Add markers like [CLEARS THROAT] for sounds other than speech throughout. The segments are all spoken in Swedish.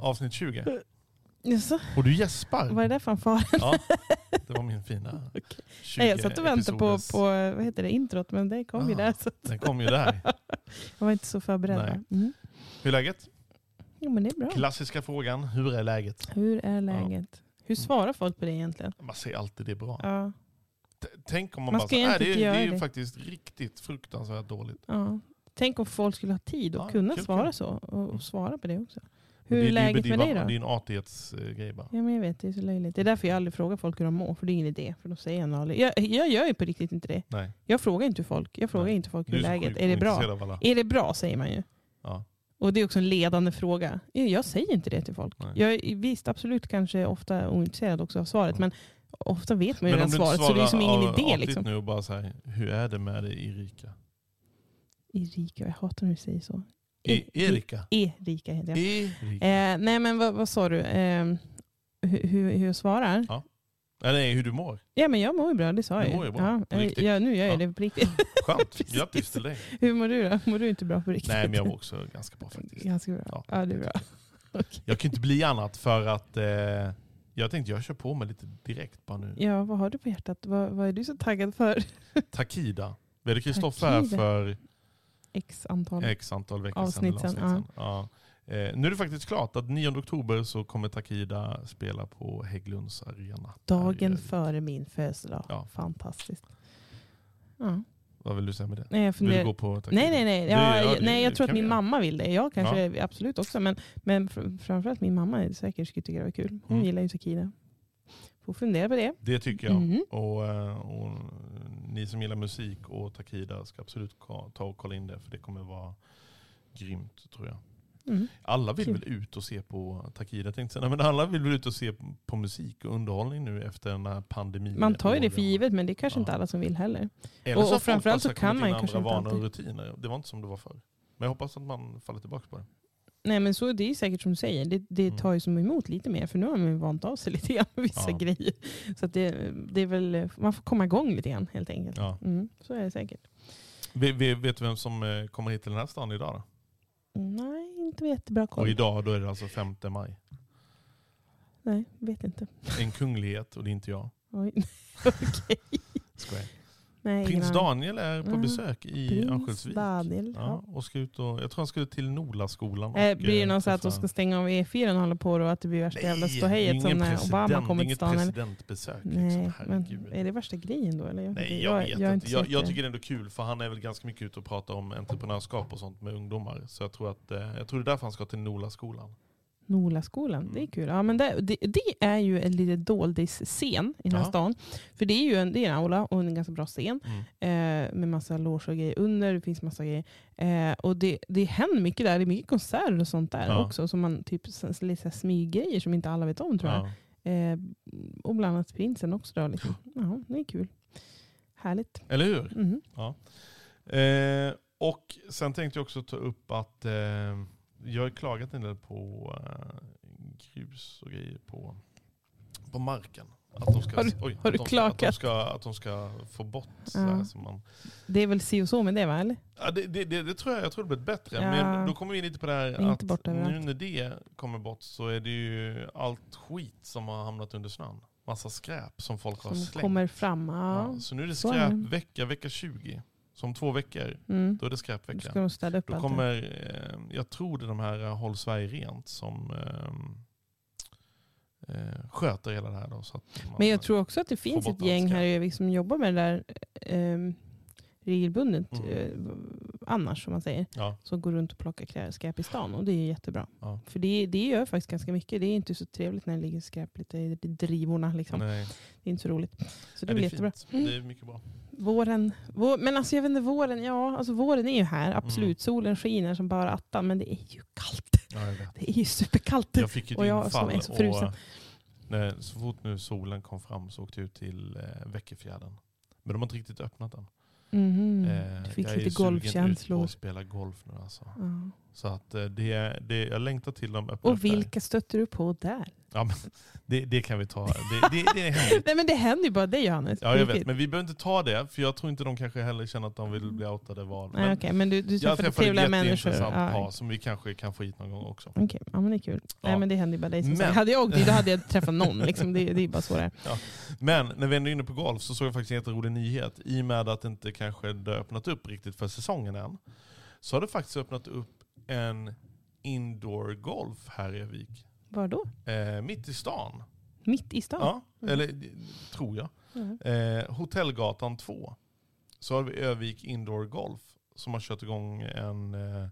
Avsnitt 20. Jaså? Och du gäspar. Vad är det för fanfaren? Ja, det var min fina [LAUGHS] 20 Nej, jag satt och väntade på, på vad heter det, introt, men det kom ju Ah, där. Så Den kom ju där. [LAUGHS] jag var inte så förberedd. Mm. Hur är läget? Jo, men det är bra. Klassiska frågan, hur är läget? Hur är läget? Hur svarar folk på det egentligen? Man säger alltid det är bra. Ja, Tänk om man, Man bara säger, nej det, det är ju det." faktiskt riktigt fruktansvärt dåligt. ja. Tänk om folk skulle ha tid att Ja, kunna kul, svara kul. så och, och svara på det också. Hur är det- läget med dig Det är då? en artighetsgrej bara. Ja, men jag vet, det är så löjligt. Det är därför jag aldrig frågar folk hur de mår, för det är ingen idé. För de säger jag aldrig. Jag, jag gör ju på riktigt inte det. Nej. Jag frågar inte folk. Jag frågar Nej. inte folk hur är så läget är. det bra? av. Är det bra säger man ju. Ja. Och det är också en ledande fråga. Jag säger inte det till folk. Nej. Jag är visst absolut kanske ofta ointresserad också av svaret, Ja. men ofta vet man ju redan svaret så det är som ingen svarar idé. Liksom. nu och bara säger hur är det med dig Erika? Erika, jag hatar när du säger så. E- Erika? Erika heter jag. Erika? Eh, nej men vad, vad sa du? Eh, hur, hur, hur jag svarar? Ja. Nej, hur du mår. Ja men jag mår ju bra, det sa Du jag mår ju bra, Ja, ja, nu gör jag Ja. det på riktigt. [LAUGHS] Skönt, [LAUGHS] grattis till dig. hur mår du då? Mår du inte bra på riktigt? Nej men jag mår också ganska bra faktiskt. Ganska bra. Ja. Ja, det är bra. [LAUGHS] Jag kan inte bli annat för att eh, jag tänkte jag kör på mig lite direkt bara nu. Ja, vad har du på hjärtat? Vad, vad är du så taggad för? Takida. Vi hade Kristoffer här för X antal. x antal veckor Avsnitt sedan. avsnitt sen. Ja. Eh, nu är det faktiskt klart att 9 oktober så kommer Takida spela på Hägglunds arena. Dagen före min födelsedag. Ja. Fantastiskt. Ja. Vad vill du säga med det? Nej, jag Vill du funderar... gå på Takida? Nej, nej, nej. Det- Ja, ja, nej jag tror att min göra. mamma vill det. Jag kanske absolut också. Men, men fr- framförallt min mamma är säkert skulle tycka det var kul. Hon Mm. gillar ju Takida. Får fundera på det. Det tycker jag. Mhm. Och, eh, och ni som gillar musik och Takida ska absolut ta och kolla in det. För det kommer vara grymt tror jag. Mm. Alla vill Kul. väl ut och se på Takida. Jag tänkte nej, men alla vill väl ut och se på musik och underhållning nu efter den här pandemin. Man tar ju det för givet men det är kanske Ja. inte alla som vill heller. Eller Och- och framförallt så kan kommit in man kanske andra inte vanor och alltid. rutiner. Det var inte som det var förr. Men jag hoppas att man faller tillbaka på det. Nej men så det är säkert som du säger. Det, det Mm. tar ju som emot lite mer för nu har man vant av sig [LAUGHS] lite grann med vissa Ja. grejer. Så det, det är väl, man får komma igång lite grann helt enkelt. Ja. Mm, så är det säkert. Vet, vet, vet du vem som eh, kommer hit till den här stan idag då? Nej, inte jättebra koll. Och idag då är det alltså 5 maj. Nej, vet inte. En kunglighet och det är inte jag. [LAUGHS] Oj. Okej. Skojar. Nej, Prins. Daniel är på Mm. besök i Örnsköldsvik. Daniel. Ja, och ska ut och, jag tror han ska ut till Nolaskolan. Eh, blir det eh, någon så att de ska stänga av E4 och hålla på och att det blir värsta jävla ståhejet som när Obama president- kommer till inget stan? Eller? presidentbesök. Nej, liksom. är det värsta grejen då? Eller? Nej, jag, vet är inte. Jag, jag tycker det är ändå kul för han är väl ganska mycket ute och pratar om entreprenörskap och sånt med ungdomar. Så jag tror att eh, jag tror det är därför han ska till Nolaskolan. Nolaskolan, det är Mm. kul. Ja, men det, det, det är ju en liten doldis-scen i den här Ja. stan. För det är ju en, det är en aula och en ganska bra scen. Mm. Eh, med massa loger och grejer under. Det finns massa grejer. Eh, och det, det händer mycket där. Det är mycket konserter och sånt där Ja. också. Som man typ lite så smyggrejer som inte alla vet om tror jag. Ja. Eh, och bland annat prinsen också. Då, liksom. [LAUGHS] ja, det är kul. Härligt. Eller hur? Mhm. Eh, och sen tänkte jag också ta upp att eh, jag har klagat en del på eh, grus och grejer på, på marken. Att de ska, Har du- oj, har du att de ska, att de ska, att de ska få bort så Ja. som man, Det är väl si och så med det va? Eller? ja, det, det, det, det tror jag, jag tror det blir bättre. Ja. Men då kommer vi in lite på det här att bort överallt. nu när det kommer bort så är det ju allt skit som har hamnat under snön. Massa skräp som folk har Som slängt. kommer fram. Ja. Så nu är det så är det. skräpvecka, vecka 20. Så om två veckor, Mm. då är det Då skräpvecka. ska de städa upp Då kommer, eh, jag tror det är de här eh, Håll Sverige Rent som eh, eh, sköter hela det här. Då, så att man, Men jag tror också att det finns ett gäng här i Övik som jobbar med det där eh, regelbundet. Mm. Eh, annars, som man säger. Ja, Som går runt och plockar krä- skräp i stan. Och det är jättebra. Ja. För det, det gör faktiskt ganska mycket. Det är inte så trevligt när det ligger skräp lite i drivorna. Liksom. nej, Det är inte så roligt. Så det nej, blir det är jättebra. Mm. Det är mycket bra. Våren, vår, men alltså jag vet inte, våren, ja, alltså våren är ju här, absolut. Mm. Solen skiner som bara attan, men det är ju kallt. Ja. Det är ju superkallt. jag fick ett Och jag som är så frusen. och när, så fort nu solen kom fram så åkte jag ut till eh, Väckefjärden. Men de har inte riktigt öppnat den. Mhm. Eh, Du fick jag är lite sugen ut på golfkänslor. att spela golf nu alltså. Ja. Så att eh, det, det, jag längtar till de öppnar Och vilka stötte du på där? Ja, men, det, det kan vi ta. Det, det, det. [LAUGHS] Nej men det händer ju bara dig Johannes. Ja, jag vet. Men vi behöver inte ta det, för jag tror inte de kanske heller känner att de vill bli outade. Nej, Men okej, men du, du jag träffade ett trevliga människor. jätteintressant Ja, par som vi kanske kan få hit någon gång också. Okej, ja, men det är kul. Nej Ja. men det händer ju bara dig som Men- sagt. Hade jag åkt dit då hade jag träffat någon. [LAUGHS] Liksom. Det, det är bara så det är. Men när vi ändå är inne på golf så såg jag faktiskt en jätterolig nyhet. I och med att det inte kanske det har öppnat upp riktigt för säsongen än. Så har det faktiskt öppnat upp en indoor golf här i Övik. Var då? Eh, mitt i stan. Mitt i stan? Ja, Mm. eller tror jag. Mm. Eh, Hotellgatan 2. Så har vi Övik Indoor Golf som har kört igång en, eh,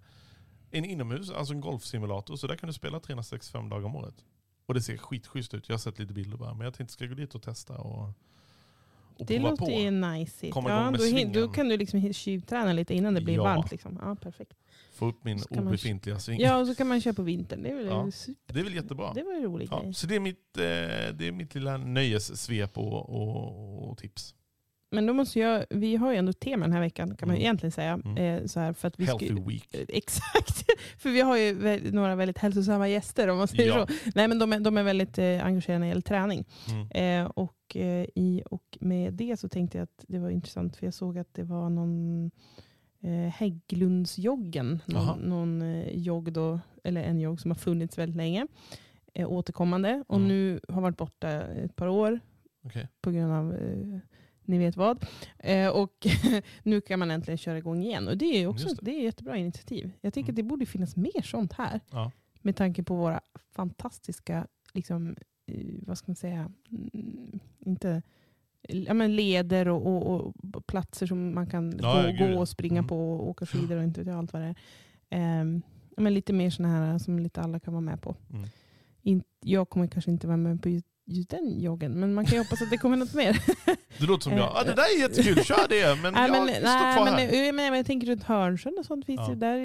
en inomhus, alltså en golfsimulator. Så där kan du spela 365 dagar om året. Och det ser skitschysst ut. Jag har sett lite bilder bara. Men jag tänkte ska gå dit och testa och, och Det prova låter på. ju nice. Komma igång Ja, då, då kan du liksom tjuvträna lite innan det blir Ja. varmt. Liksom. Ja, perfekt. Få upp min kan man- obefintliga sving. Ja, och så kan man köra på vintern. Det är väl Ja. super. Det är väl jättebra. Det var en rolig Ja, grej. så det är mitt, eh, det är mitt lilla nöjessvep och, och, och tips. Men då måste jag, vi har ju ändå tema den här veckan kan man Mm. egentligen säga. Mm. Eh, så här, för att vi Healthy week. Eh, [LAUGHS] Exakt, för vi har ju några väldigt hälsosamma gäster om man säger Ja. så. Nej, men de, är, de är väldigt eh, engagerade när det gäller träning. Mm. Eh, och, eh, i, och med det så tänkte jag att det var intressant för jag såg att det var någon eh, Hägglundsjoggen. Någon, någon eh, jogg då, eller en jogg som har funnits väldigt länge. Eh, återkommande. Och Mm. nu har varit borta ett par år Okej. på grund av eh, ni vet vad. Eh, och [LAUGHS] nu kan man äntligen köra igång igen. Och det är också Just det. är ett jättebra initiativ. Jag tycker Mm. att det borde finnas mer sånt här. Ja. Med tanke på våra fantastiska, liksom, eh, vad ska man säga, mm, inte ja, men leder och, och, och platser som man kan Ja, gå, gå och springa Mm. på och åka skidor och inte vet allt vad det är. Ja, men lite mer sådana här som lite alla kan vara med på. Mm. In, jag kommer kanske inte vara med på just, just den joggen, men man kan ju hoppas att det kommer något mer. [LAUGHS] Det låter som jag. Ah, det där är jättekul, kör det! Men, nej, jag men, står nej, kvar men, här. jag, tänker runt Hörnsjön och sånt. Finns Ja. där,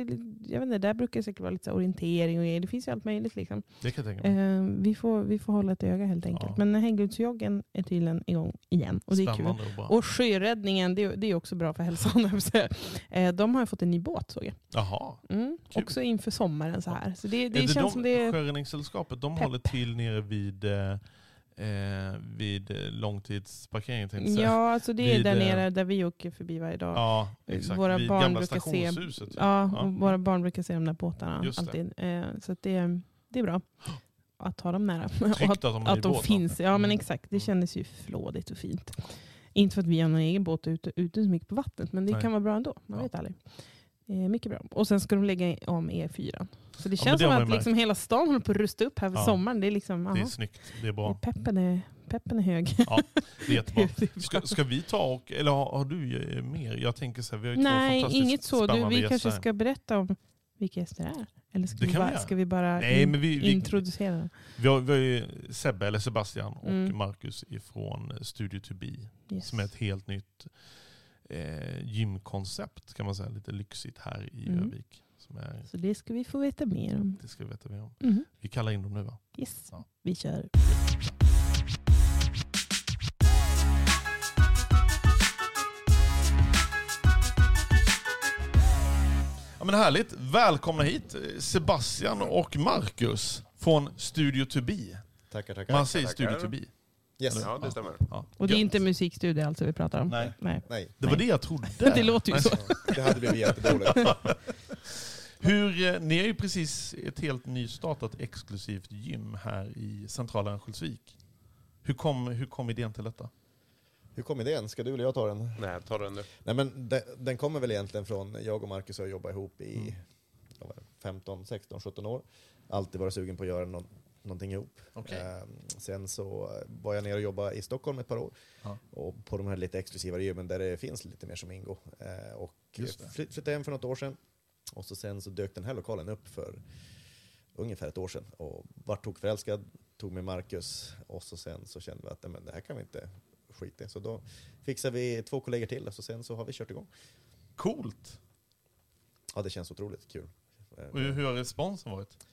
jag vet inte, där brukar det säkert vara lite orientering och. Det finns ju allt möjligt. Liksom. Det kan jag tänka mig. Eh, vi, får, vi får hålla ett öga helt enkelt. Ja. Men Hägglundsjoggen är tydligen igång igen. Och det är kul. Och. Och sjöräddningen, det, det är också bra för hälsan. [LAUGHS] eh, de har ju fått en ny båt såg jag. Jaha. Mm. Kul. Också inför sommaren så här. Så det, det, det känns de, som det är... Sjöräddningssällskapet, de pepp. håller till nere vid, eh, eh, vid eh, långtidsparkeringen tänkte jag säga. Ja, alltså det är Vid, där eh, nere där vi åker förbi varje dag. Ja, exakt. Våra vid barn gamla brukar se- stationshuset. typ. Ja, Ja. våra barn brukar se de där båtarna Just alltid. Eh, så det, det är bra [GASPS] att ha dem nära. Tryggt att de [LAUGHS] att de finns. Ja men Mm. exakt, det Mm. kändes ju flådigt och fint. Inte för att vi har någon egen båt ute, ute så mycket på vattnet, men det Nej. kan vara bra ändå. Man Ja. vet aldrig. Eh, mycket bra. Och sen ska de lägga om E4. Så det känns det har som att liksom hela stan håller på att rusta upp här för Ja. sommaren. Det är liksom, Det är snyggt, det är bra. Peppen, är, peppen är hög. Ja, det är jättebra. [LAUGHS] Det Ska, ska vi ta och, eller har, har du eh, mer? Jag tänker så här, vi har ju två Nej, fantastiskt inget så. Du, vi gäster kanske ska berätta om... vilka gäster det är? Eller ska, Det vi bara, ska vi bara Nej, in, men vi- vi- introducera dem? Vi har, vi har ju Sebbe, eller Sebastian, och Mm. Marcus ifrån Studio to be. Yes. Som är ett helt nytt eh, gymkoncept kan man säga. Lite lyxigt här i Mm. Övik. Är, Så det ska vi få veta mer om. det ska vi veta mer om. Mhm. Vi kallar in dem nu va? Yes, Ja. vi kör. Ja, men härligt. Välkomna hit Sebastian och Marcus från Studio to be. Tackar, tackar. Man säger tackar. Studio to be. Yes. Ja, det stämmer. Ja. Och det är inte musikstudio alltså vi pratar om? Nej. Nej. Nej, Det var det jag trodde. [LAUGHS] Det låter ju Nej, så. det hade blivit jättedåligt. [LAUGHS] Hur, eh, ni är ju precis ett helt nystartat exklusivt gym här i centrala Örnsköldsvik. Hur kom, hur kom idén till detta? Hur kom idén? Ska du eller jag ta den? Nej, ta den nu. Nej, men den, den kommer väl egentligen från, jag och Marcus har jobbat ihop i Mm. vad var det, 15, 16, 17 år. Alltid varit sugen på att göra nå- någonting ihop. Okej. Ehm, sen så var jag nere och jobbade i Stockholm ett par år. Ja. Och på de här lite exklusivare gymmen där det finns lite mer som ingår. Ehm, och flyttade hem för något år sedan. Och så sen så dök den här lokalen upp för ungefär ett år sedan. Och vart tokförälskad, tog med Marcus. Och så sen så kände vi att men det här kan vi inte skita i. Så då fixade vi två kollegor till och så sen så har vi kört igång. Coolt! Ja, det känns otroligt kul. Och hur, har responsen varit?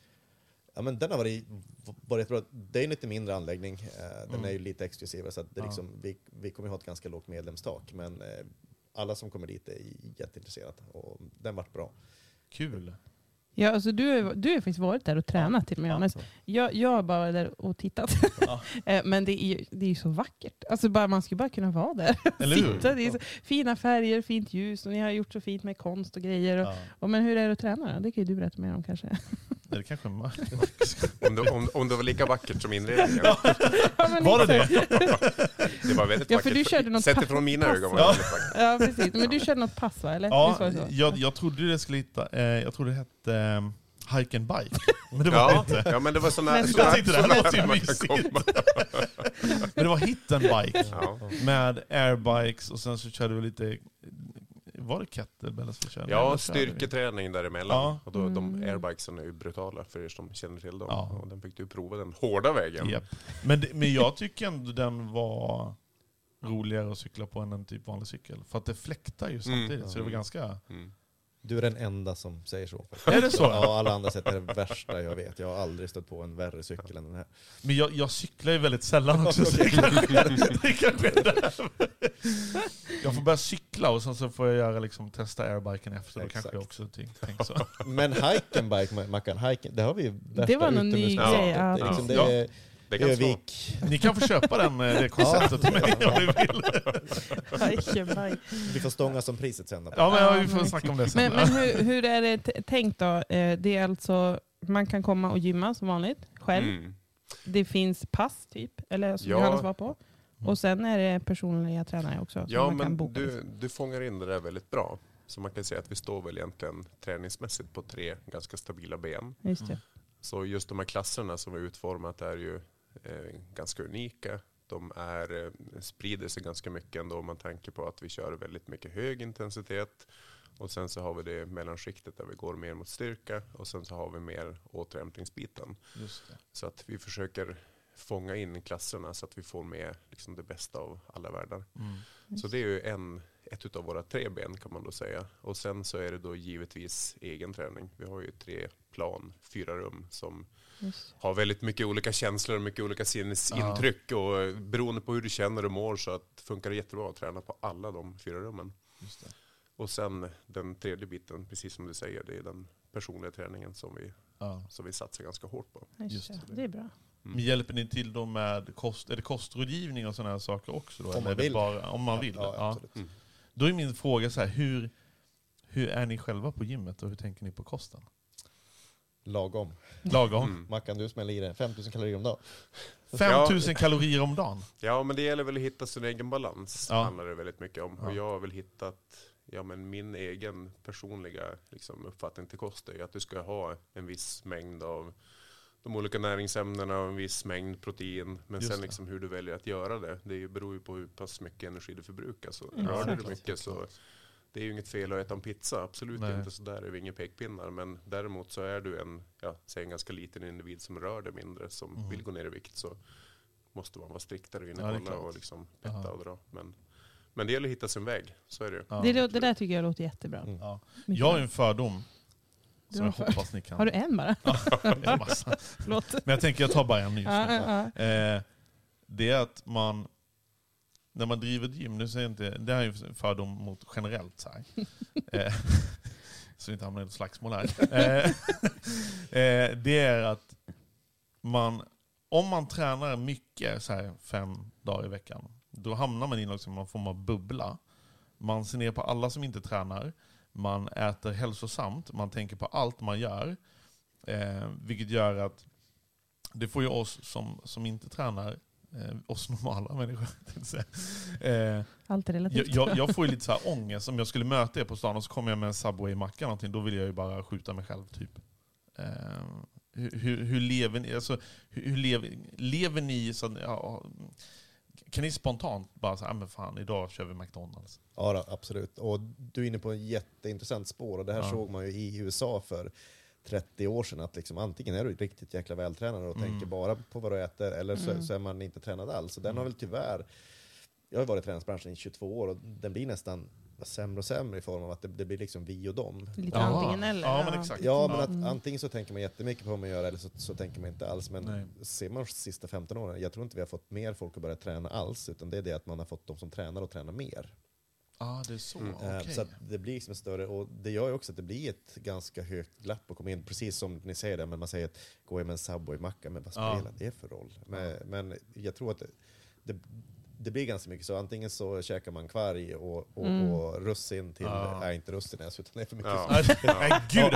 Ja, men den har varit, varit bra. Det är en lite mindre anläggning. eh, Den Mm. är ju lite exklusivare så att det Ja. liksom, vi, vi kommer ha ett ganska lågt medlemstak. Men eh, alla som kommer dit är jätteintresserade och den vart bra. Kul! Ja, alltså du, du har faktiskt varit där och tränat till och med. Jag, jag har bara varit där och tittat. Ja. [LAUGHS] Eh, Men det är, ju, det är så vackert. Alltså bara, man skulle bara kunna vara där. [LAUGHS] Eller hur? Sitta, det är så fina färger, fint ljus och ni har gjort så fint med konst och grejer. Och, Ja. och, men hur är det att träna då? Det kan ju du berätta mer om kanske. [LAUGHS] Det kanske är Max. Om det, om, om det var lika vackert som inredningen. Ja, men Var det exakt. det? Det var väldigt Ja, vackert. för du körde något Sett pass- ifrån mina pass, ögon var det va? väldigt vackert. Ja, precis. Men du körde något pass va? Eller? Ja, så? jag, jag trodde det skulle hitta, eh, jag trodde det hette eh, Hike and Bike. Men det var Ja, det inte. ja, men det var tänkte det här såna låter ju man kan komma. Men det var hit and bike. Ja. Med airbikes och sen så körde vi lite, var det kettlebell som vi körde? ja, styrketräning däremellan. Ja. Och då, de Mm. airbikesen är ju brutala för er som känner till dem. Ja. Och den fick du prova den hårda vägen. Japp. Men, det, men jag tycker ändå den var roligare att cykla på än en typ vanlig cykel. För att det fläktar ju samtidigt, så det var Mm. ganska... Mm. Du är den enda som säger så. Är det så? Ja, alla andra sätt är det värsta jag vet. Jag har aldrig stött på en värre cykel än den här. Men jag, jag cyklar ju väldigt sällan också. Så det kanske, det kanske är därför. Jag får börja cykla och sen så får jag göra liksom, testa airbiken efter. Då Exakt. kanske jag också tänk- tänker så. [LAUGHS] Men hikenbike, Mackan, hiken, det har vi ju värsta Det var någon ny grej, ja, Det är liksom, det precis. är Det kan. Övik, Ni kan få köpa den, eh, det konceptet till mig om ni vill. Vi får stånga som priset sen. då. Ja, men vi får snacka om det sen. Men, men hur, hur är det tänkt då? Eh, Det är alltså, man kan komma och gymma som vanligt, själv. Mm. Det finns pass typ, eller som Ja. Johannes var på. Och sen är det personliga tränare också. Ja, man kan men boka. du, du fångar in det där väldigt bra. Så man kan säga att vi står väl egentligen träningsmässigt på tre ganska stabila ben. Just det. Så just de här klasserna som vi utformat är ju ganska unika. De är, eh, sprider sig ganska mycket ändå om man tänker på att vi kör väldigt mycket hög intensitet. Och sen så har vi det mellanskiktet där vi går mer mot styrka och sen så har vi mer återhämtningsbiten. Så att vi försöker fånga in klasserna så att vi får med liksom det bästa av alla världar. Mm. Så det är ju en, ett av våra tre ben kan man då säga. Och sen så är det då givetvis egen träning. Vi har ju tre plan, fyra rum som Just. har väldigt mycket olika känslor och mycket olika sinnesintryck. Och eh, beroende på hur du känner och mår så att funkar det jättebra att träna på alla de fyra rummen. Just det. Och sen den tredje biten, precis som du säger, det är den personliga träningen som vi, Ja. som vi satsar ganska hårt på. Just det. det. är bra. Men hjälper ni till då med kost, är det kostrådgivning och sådana här saker också? Då? Om Eller man är det vill. Bara, om man vill? Ja, Ja. Mm. Då är min fråga så här, hur, hur är ni själva på gymmet och hur tänker ni på kosten? Lagom. Lagom? Mm. Mackan, du smäller i det. 5000 kalorier om dagen. [LAUGHS] 5000 kalorier om dagen? Ja, men det gäller väl att hitta sin egen balans. Ja. handlar det väldigt mycket om. Ja. Och jag har väl hittat ja, men min egen personliga liksom, uppfattning till kost är ju att du ska ha en viss mängd av de olika näringsämnena och en viss mängd protein. Men Just sen det. liksom hur du väljer att göra det, det beror ju på hur pass mycket energi du förbrukar. Så Mm, rör du dig mycket så det är ju inget fel att äta en pizza, absolut Nej. inte. Så där är vi inga pekpinnar. Men däremot så är du en, ja, säg en ganska liten individ som rör dig mindre, som Mm. vill gå ner i vikt, så måste man vara striktare och Ja, innehålla klart. och liksom petta Ja. och dra. Men, men det gäller att hitta sin väg, så är det ju. Ja. Det, det där tycker jag låter jättebra. Mm. Ja. Jag har en fördom som jag hoppas ni kan. Har du en bara? Ja, har massa. [LAUGHS] Men jag tänker jag tar bara en. Ja, ja, ja. Eh, det är att man, när man driver ett gym, nu säger inte, det här är ju en fördom mot generellt så här. [LAUGHS] Eh, så vi inte hamnar i ett slagsmål här. Eh, eh, det är att man, om man tränar mycket, så här fem dagar i veckan, då hamnar man i liksom någon form av bubbla. Man ser ner på alla som inte tränar, man äter hälsosamt, man tänker på allt man gör. Vilket gör att det får ju oss som, som inte tränar, eh, oss normala människor, [LAUGHS] jag. Eh, Allt är jag, relativt. jag, jag får ju lite så här [LAUGHS] ångest om jag skulle möta er på stan och så kommer jag med en Subway-macka någonting, då vill jag ju bara skjuta mig själv typ. Eh, hur, hur, hur lever ni? Alltså, hur, hur lever, lever ni så ja, kan ni spontant bara säga, men fan idag kör vi McDonalds? Ja, då, absolut. Och du är inne på en jätteintressant spår och det här Ja. såg man ju i USA för 30 år sedan att liksom, antingen är du riktigt jäkla vältränad och Mm. tänker bara på vad du äter eller så, Mm. så är man inte tränad alls. Så den Mm. har väl tyvärr, jag har varit i träningsbranschen i 22 år och den blir nästan sämre och sämre i form av att det, det blir liksom vi och dem. Lite Jaha. antingen eller. Ja, men exakt. Ja, men Ja. att Mm. antingen så tänker man jättemycket på vad man gör eller så, så tänker man inte alls. Men Nej. ser man de sista 15 åren, jag tror inte vi har fått mer folk att börja träna alls, utan det är det att man har fått de som tränar att träna mer. Ah, det är så. Mm. Eh, okej. Så att det blir liksom större, och det gör ju också att det blir ett ganska högt glapp att komma in, precis som ni säger det, men man säger att gå med en Subway-macka, men vad spelar det för roll? Men, men jag tror att det, det, det blir ganska mycket så, antingen så käkar man kvarg och, och, Mm. och russin till, Ja. nej inte russin ens, utan det är för mycket Ja. Nej gud,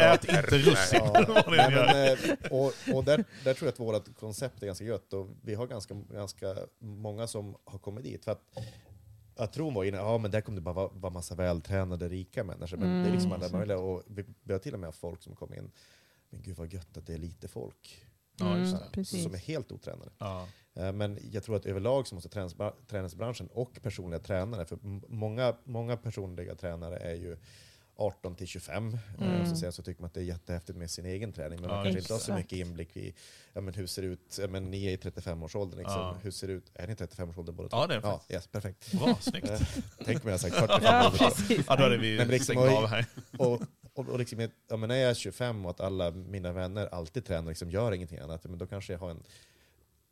ät inte russin. Ja, nej, [LAUGHS] men, eh, och och där, där tror jag att vårt koncept är ganska gött och vi har ganska, ganska många som har kommit dit. För att, jag tror var inne, ja men där kommer det bara vara, vara massa vältränade rika människor. Men det är liksom Mm. alla möjliga. Och vi, vi har till och med haft folk som kommer in, men gud vad gött att det är lite folk. Ja, Mm, precis. Som är helt otränade. Ja. Eh, Men jag tror att överlag så måste träningsbra- träningsbranschen och personliga tränare, för många, många personliga tränare är ju 18 till 25. Mm. Mm. Så, sen så tycker man att det är jättehäftigt med sin egen träning, men Ja, man kanske inte har så exakt. mycket inblick i ja, men hur ser det ut, ja, men ni är i 35-årsåldern, liksom. Ja. hur ser det ut, är ni i 35-årsåldern båda Ja, det är Ja, yes, perfekt. Bra, snyggt. Eh, Tänk mig jag har sagt [LAUGHS] 45 Ja, precis. Ja, då hade vi Men liksom, av här. Och, och, och liksom, ja, men när jag är 25 och att alla mina vänner alltid tränar, liksom gör ingenting annat, men då kanske jag har en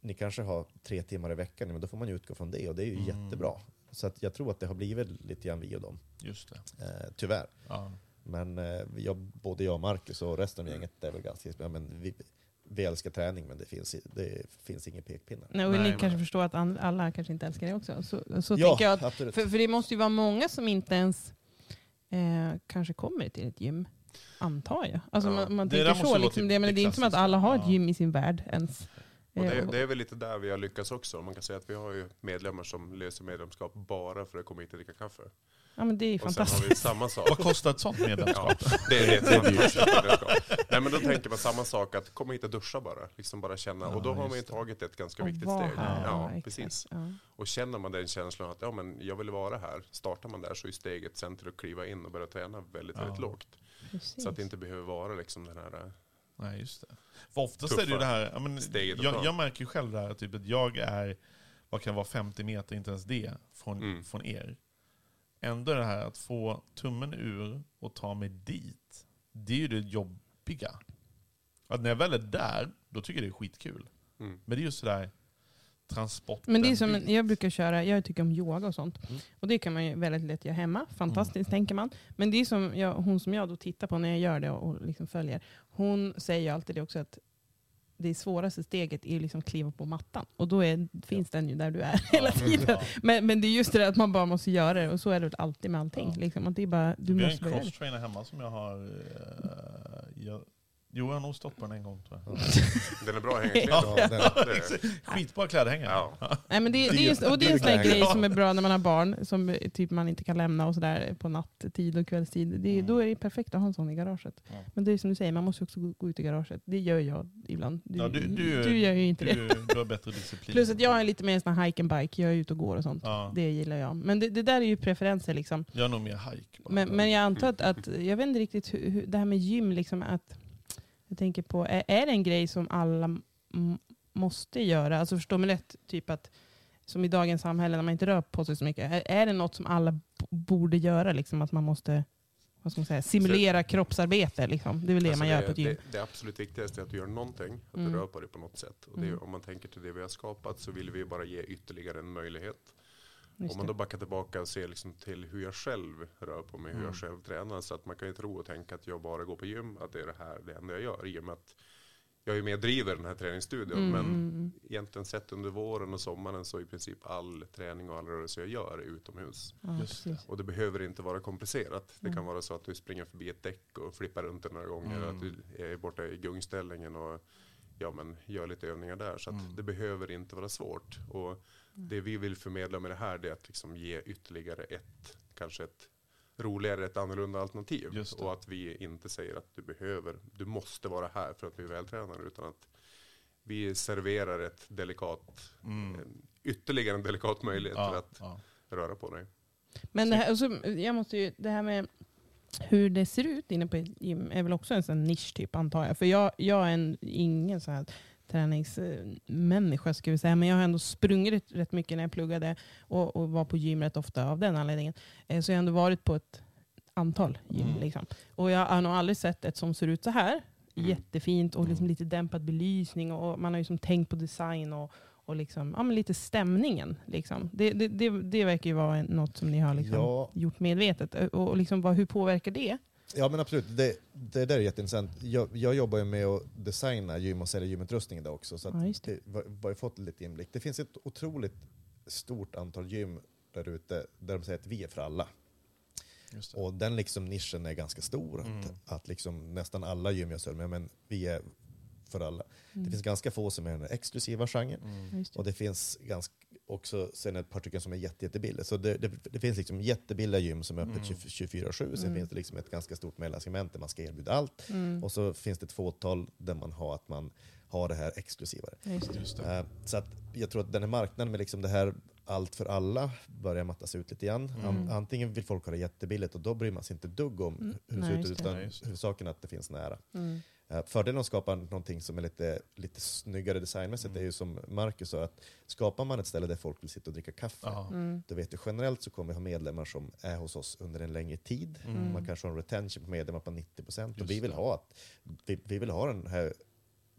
ni kanske har tre timmar i veckan, men då får man ju utgå från det och det är ju Mm. jättebra. Så att jag tror att det har blivit lite grann vi och dem, Just det. eh, tyvärr. Ja. Men eh, jag, både jag och Marcus och resten av gänget är väl ganska, ja, men vi, vi älskar träning men det finns, det finns ingen pekpinnar. Nej, och Nej, ni men- kanske förstår att alla kanske inte älskar det också. Så, så ja, tänker jag att, för, för det måste ju vara många som inte ens eh, kanske kommer till ett gym. Antar jag. Alltså Ja. man, man tänker måste så. Liksom, typ det, men det det är inte som att alla har ett Ja. gym i sin värld ens. Och det, Eh, det är väl lite där vi har lyckats också. Man kan säga att vi har ju medlemmar som löser medlemskap bara för att komma hit och dricka kaffe. ja, men det är Och sen har fantastiskt. vi samma sak. Vad kostar ett sånt medlemskap? Ja, det, är ett fantastiskt medlemskap. Nej men då tänker man samma sak, att komma hit och duscha bara. Liksom bara känna. Ja, och då har man ju tagit ett ganska Och viktigt steg. här. Ja, precis. Ja. Och känner man den känslan att ja, men jag vill vara här, startar man där så är steget sen till att kliva in och börja träna väldigt, Ja. väldigt lågt. Precis. Så att det inte behöver vara liksom den här... Nej, just det. För oftast Tuffa är det ju det här, ja, men, jag, jag märker ju själv det här, typ att jag är, vad kan det vara, 50 meter, inte ens det, från, Mm. från er. Ändå det här att få tummen ur och ta mig dit, det är ju det jobbiga. Att när jag väl är där, då tycker jag det är skitkul. Mm. Men det är just sådär transporten Men det är som, jag brukar köra, jag tycker om yoga och sånt. Mm. Och det kan man ju väldigt lätt göra hemma. Fantastiskt Mm. tänker man. Men det är som jag, hon som jag då tittar på när jag gör det och liksom följer. Hon säger ju alltid det också att det svåraste steget är ju liksom att kliva på mattan. Och då är, finns den ju där du är [LAUGHS] hela tiden. Ja. Men, men det är just det att man bara måste göra det. Och så är det väl alltid med allting. Ja. Liksom, att det är bara, du Vi har måste en börja. crosstrainer hemma som jag har, eh, jag, Jo, jag har nog stått på den en gång tror jag. [LAUGHS] Den är bra att hänga Ja, är- Skitbra klädhängare. Ja. Nej, men det, det, är just, och det är en sån här grej som är bra när man har barn, som eh, typ man inte kan lämna och sådär på natttid och kvällstid. Det, Då är det perfekt att ha en sån i garaget. Ja. Men det är som du säger, man måste också gå, gå ut i garaget. Det gör jag ibland. Du, Ja, du, du, du gör ju inte det. du, har bättre disciplin. Plus att jag är lite mer en sån här hike and bike, jag är ute och går och sånt. Ja. Det gillar jag. Men det, det där är ju preferenser liksom. Jag är nog mer hike. Men, men jag antar att, att, jag vet inte riktigt hur, hur, det här med gym, liksom att, jag tänker på, är, är det en grej som alla måste göra? Alltså förstår mig rätt, typ att som i dagens samhälle när man inte rör på sig så mycket, är, är det något som alla borde göra? Liksom, att man måste vad ska man säga, simulera kroppsarbete? Liksom. Det är väl det Alltså man gör på ett gym. Det, det absolut viktigaste är att du gör någonting, att Mm. du rör på dig på något sätt. Och det, Mm. om man tänker till det vi har skapat så vill vi bara ge ytterligare en möjlighet. Just Om man då backar tillbaka och ser liksom till hur jag själv rör på mig, hur Mm. jag själv tränar. Så att man kan ju tro och tänka att jag bara går på gym, att det är det här det enda jag gör. I och med att jag är med och driver den här träningsstudion. Mm, men mm, mm. egentligen sett under våren och sommaren så är i princip all träning och all rörelse jag gör är utomhus. Ja. Och det behöver inte vara komplicerat. Det kan Mm. vara så att du springer förbi ett däck och flippar runt det några gånger. Mm. Att du är borta i gungställningen och ja, men gör lite övningar där. Så att Mm. det behöver inte vara svårt. Och det vi vill förmedla med det här är att liksom ge ytterligare ett, kanske ett roligare, ett annorlunda alternativ. Och att vi inte säger att du behöver, du måste vara här för att bli vältränad. Utan att vi serverar ett delikat, Mm. en, ytterligare en delikat möjlighet till Ja, att ja. röra på dig. Men det här, och så, jag måste ju, det här med hur det ser ut inne på ett gym är väl också en sån nisch typ antar jag. För jag, jag är en, ingen så här träningsmänniska ska vi säga. Men jag har ändå sprungit rätt, mycket när jag pluggade och, och var på gym rätt ofta av den anledningen. Eh, Så jag har ändå varit på ett antal gym. Mm. Liksom. Och jag har nog aldrig sett ett som ser ut så här. Mm. Jättefint och liksom Mm. lite dämpad belysning. Och man har ju som tänkt på design och, och liksom, ja, men lite stämningen. Liksom. Det, det, det, det verkar ju vara något som ni har liksom Ja. gjort medvetet. Och, och liksom, vad, hur påverkar det? Ja men absolut, det, det där är jätteintressant. Jag, jag jobbar ju med att designa gym och sälja gymutrustning idag också. Så att Ja, det. det, har fått lite inblick. Det finns ett otroligt stort antal gym där ute där de säger att vi är för alla. Just det. Och den liksom nischen är ganska stor. Mm. Att, att liksom nästan alla gym jag säljer, men vi är för alla. Mm. Det finns ganska få som är den exklusiva genren. Mm. Och det finns ganska, också sen ett par stycken som är jätte, jättebilliga. Så det, det, det finns liksom jättebilliga gym som är öppet Mm. 24-7. Sen Mm. finns det liksom ett ganska stort mellansegment där man ska erbjuda allt. Mm. Och så finns det ett fåtal där man har att man har det här exklusivare. Just det. Just det. Eh, Så att jag tror att den här marknaden med liksom det här allt för alla börjar mattas ut lite grann. An- Mm. Antingen vill folk ha det jättebilligt och då bryr man sig inte dugg om Mm. hur det ser ut, utan huvudsaken är att det finns nära. Mm. Eh, Fördelen att skapa någonting som är lite, lite snyggare designmässigt Mm. är ju som Marcus sa, att skapar man ett ställe där folk vill sitta och dricka kaffe, Ja. Mm. då vet du generellt så kommer vi ha medlemmar som är hos oss under en längre tid. Mm. Man kanske har en retention på medlemmar på 90% och Just vi vill, det. ha att, vi, vi vill ha den här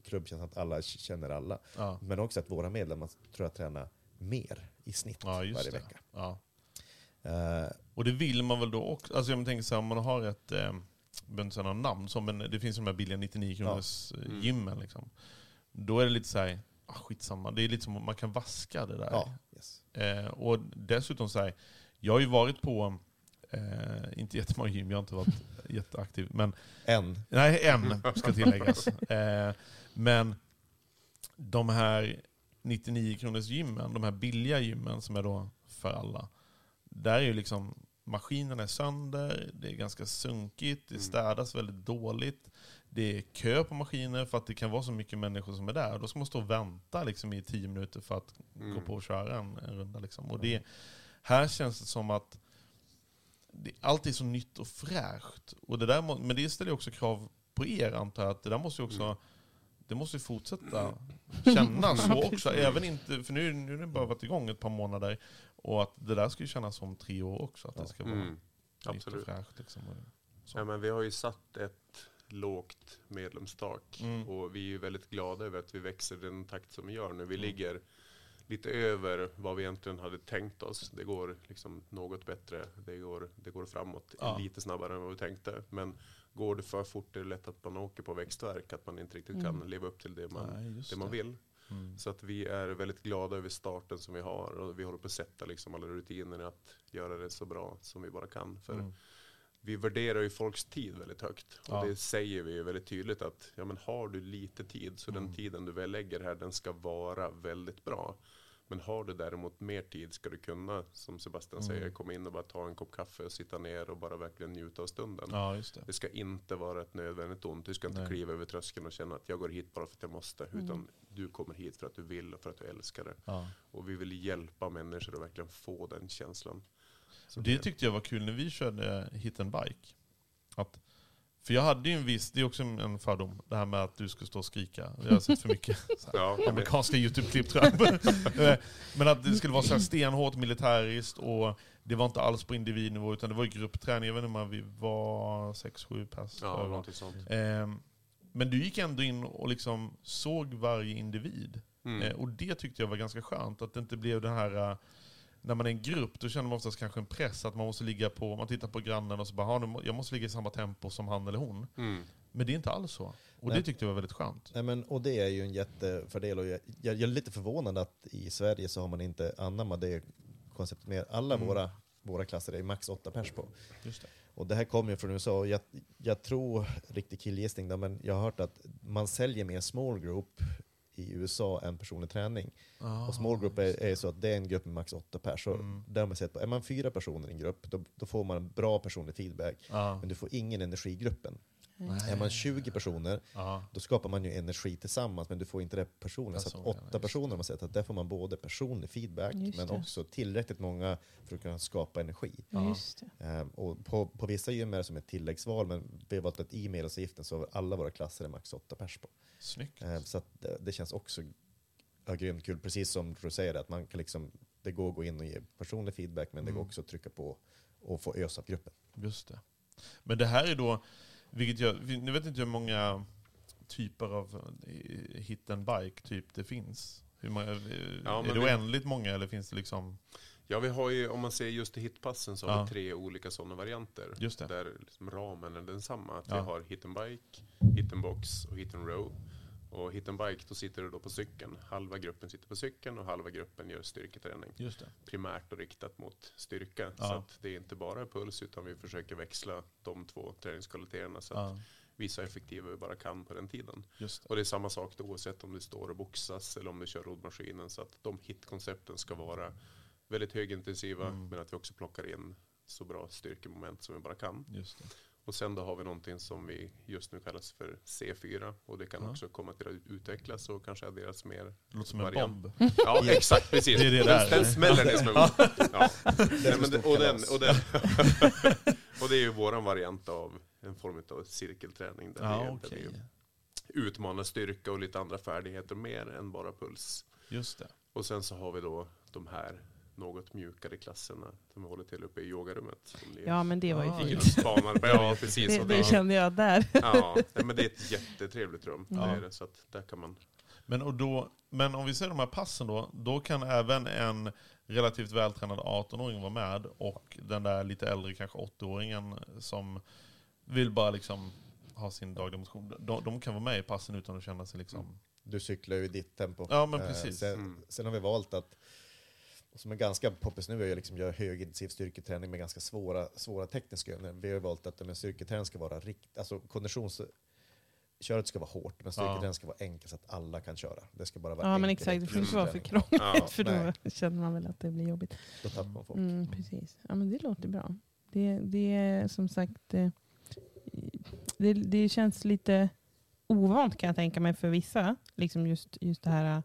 klubbkänslan att alla känner alla. Ja. Men också att våra medlemmar tror jag tränar mer i snitt ja, just varje det. vecka. Ja. Eh, Och det vill man väl då också. Alltså jag tänker så här, om man har ett, eh, behöver inte säga något namn, som en, det finns de här billiga 99 kronors eh, Mm. gymmen. Liksom. Då är det lite så här, ah, skitsamma. Det är lite som att man kan vaska det där. ja, yes. Eh, och dessutom så här, jag har ju varit på, eh, inte jättemånga gym, jag har inte varit [LAUGHS] jätteaktiv, men En. Nej, en ska [LAUGHS] tilläggas. Eh, men de här 99 kronors gymmen, de här billiga gymmen som är då för alla. Där är ju liksom maskinerna är sönder, det är ganska sunkigt, det Mm. städas väldigt dåligt. Det är kö på maskiner för att det kan vara så mycket människor som är där. Då ska man stå och vänta liksom i 10 minuter för att gå Mm. på och köra en, en runda. Liksom. Och det, här känns det som att det, allt är så nytt och fräscht. Och det där, må- men det ställer också krav på er antar jag, att det där måste också Mm. det måste ju fortsätta kännas [LAUGHS] så också. Även inte, för nu, nu har det bara varit igång ett par månader. Och att det där ska ju kännas som tre år också. Att det ska vara Mm. nytt och fräscht. Liksom. Så. Ja, men vi har ju satt ett lågt medlemstak Mm. och vi är ju väldigt glada över att vi växer i den takt som vi gör nu. Vi Mm. ligger lite över vad vi egentligen hade tänkt oss. Det går liksom något bättre. Det går, det går framåt Ja. lite snabbare än vad vi tänkte. Men går det för fort är det lätt att man åker på växtverk. Att man inte riktigt Mm. kan leva upp till det man, Nej, det man det. vill. Mm. Så att vi är väldigt glada över starten som vi har. Och vi håller på att sätta liksom alla rutiner att göra det så bra som vi bara kan. För Mm. vi värderar ju folks tid väldigt högt. Och Ja. det säger vi ju väldigt tydligt att ja, men har du lite tid så Mm. den tiden du väl lägger här den ska vara väldigt bra. Men har du däremot mer tid ska du kunna, som Sebastian Mm. säger, komma in och bara ta en kopp kaffe och sitta ner och bara verkligen njuta av stunden. Ja, just det. Det ska inte vara ett nödvändigt ont. Du ska inte Nej. kliva över tröskeln och känna att jag går hit bara för att jag måste. Utan du kommer hit för att du vill och för att du älskar det. Ja. Och vi vill hjälpa människor att verkligen få den känslan. Det tyckte jag var kul när vi körde hit and bike. Att, för jag hade ju en viss, det är också en fördom, det här med att du ska stå och skrika. Jag har sett för mycket [LAUGHS] Ja, amerikanska YouTube-klipp tror jag. Eh, [LAUGHS] Men att det skulle vara så här stenhårt militäriskt och det var inte alls på individnivå utan det var gruppträning. Jag vet inte om vi var sex sju pers. ja. Ehm, Men du gick ändå in och liksom såg varje individ. Mm. Eh, Och det tyckte jag var ganska skönt, att det inte blev den här... När man är en grupp, då känner man oftast kanske en press att man måste ligga på, man tittar på grannen och så bara, "Ha, nu må- jag måste ligga i samma tempo som han eller hon. Mm. Men det är inte alls så. Och Nej. det tyckte jag var väldigt skönt. Nej, men, och det är ju en jättefördel. Och jag, jag, jag är lite förvånad att i Sverige så har man inte anammat det konceptet mer. Alla Mm. våra, våra klasser är max åtta pers på. Just det. Och det här kommer ju från USA. och Jag, jag tror, riktig killgissning men jag har hört att man säljer mer small group i USA än personlig träning. och small group är, är så att det är en grupp med max åtta pers. Så Mm. där har man sett på, är man fyra personer i en grupp, då, då får man en bra personlig feedback. Ja. Men du får ingen energi gruppen. Är man 20 personer, Ja. då skapar man ju energi tillsammans, men du får inte det personligen. Så åtta personer har man sett att där får man både personlig feedback, men också tillräckligt många för att kunna skapa energi. Ehm, och på, på vissa gym är det som ett tilläggsval, men vi har valt att i medlemsavgiften så har alla våra klasser är max åtta pers på. Snyggt. Ehm, så det, det känns också ja, grymt kul, precis som du säger, att man kan liksom, det går att gå in och ge personlig feedback, men det går Mm. också att trycka på och få ös av gruppen. Just det. Men det här är då, vilket jag, nu vet inte hur många typer av eh, hit and bike typ det finns. Hur många, eh, Ja, är det vi- oändligt många eller finns det liksom, Ja, vi har ju, om man ser just i hitpassen så har Ja. vi tre olika sådana varianter. Just det. Där liksom ramen är densamma. Att Ja. Vi har hit and bike, hit and box och hit and row. Och hit and bike, då sitter du då på cykeln. Halva gruppen sitter på cykeln och halva gruppen gör styrketräning. just det. Primärt och riktat mot styrka. Ja. Så att det är inte bara puls utan vi försöker växla de två träningskvaliteterna så att Ja, vi är så effektiva vi bara kan på den tiden. det. Och det är samma sak då, oavsett om du står och boxas eller om du kör roddmaskinen. Så att de hitkoncepten ska vara väldigt högintensiva Mm. men att vi också plockar in så bra styrkemoment som vi bara kan. Just det. Och sen då har vi någonting som vi just nu kallas för C4 och det kan Ja. också komma till att utvecklas och kanske adderas mer. Det låter som en Variant. bomb. Ja, [LAUGHS] exakt, precis. Det är det där. den smäller det som en bomb. ja. [LAUGHS] Nej, men det, stort och, den, kalas. och, den, [LAUGHS] och det är ju våran variant av en form av cirkelträning där, Ja, vi, okej. där vi utmanar styrka och lite andra färdigheter mer än bara puls. Just det. Och sen så har vi då de här något mjukare klasserna som vi håller till uppe i yogarummet. Ja, men det var ju Ah, fint. Ja, precis. Det, det det, kände jag där. ja, men det är ett jättetrevligt rum. Ja. Det är det, så att där kan man Men, och då, men om vi ser de här passen då, då kan även en relativt vältränad 18-åring vara med och den där lite äldre, kanske 80-åringen som vill bara liksom ha sin dagliga motion. De, de kan vara med i passen utan att känna sig liksom... Du cyklar ju i ditt tempo. Ja, men Eh, precis. Sen, Mm. sen har vi valt att, som är ganska poppis nu, är ju liksom göra högintensiv styrketräning med ganska svåra, svåra tekniska övningar. Vi har ju valt att men styrketräning ska vara rikt, alltså konditions... Köret ska vara hårt, men styrketräning ska vara enkelt så att alla kan köra. Det ska bara vara Ja men exakt, det får inte vara för träning. krångligt Ja, för nej. då känner man väl att det blir jobbigt. Då tappar man folk. Mm, precis. Ja men det låter bra. Det, det är som sagt, eh, det, det känns lite ovant kan jag tänka mig för vissa. Liksom just, just det här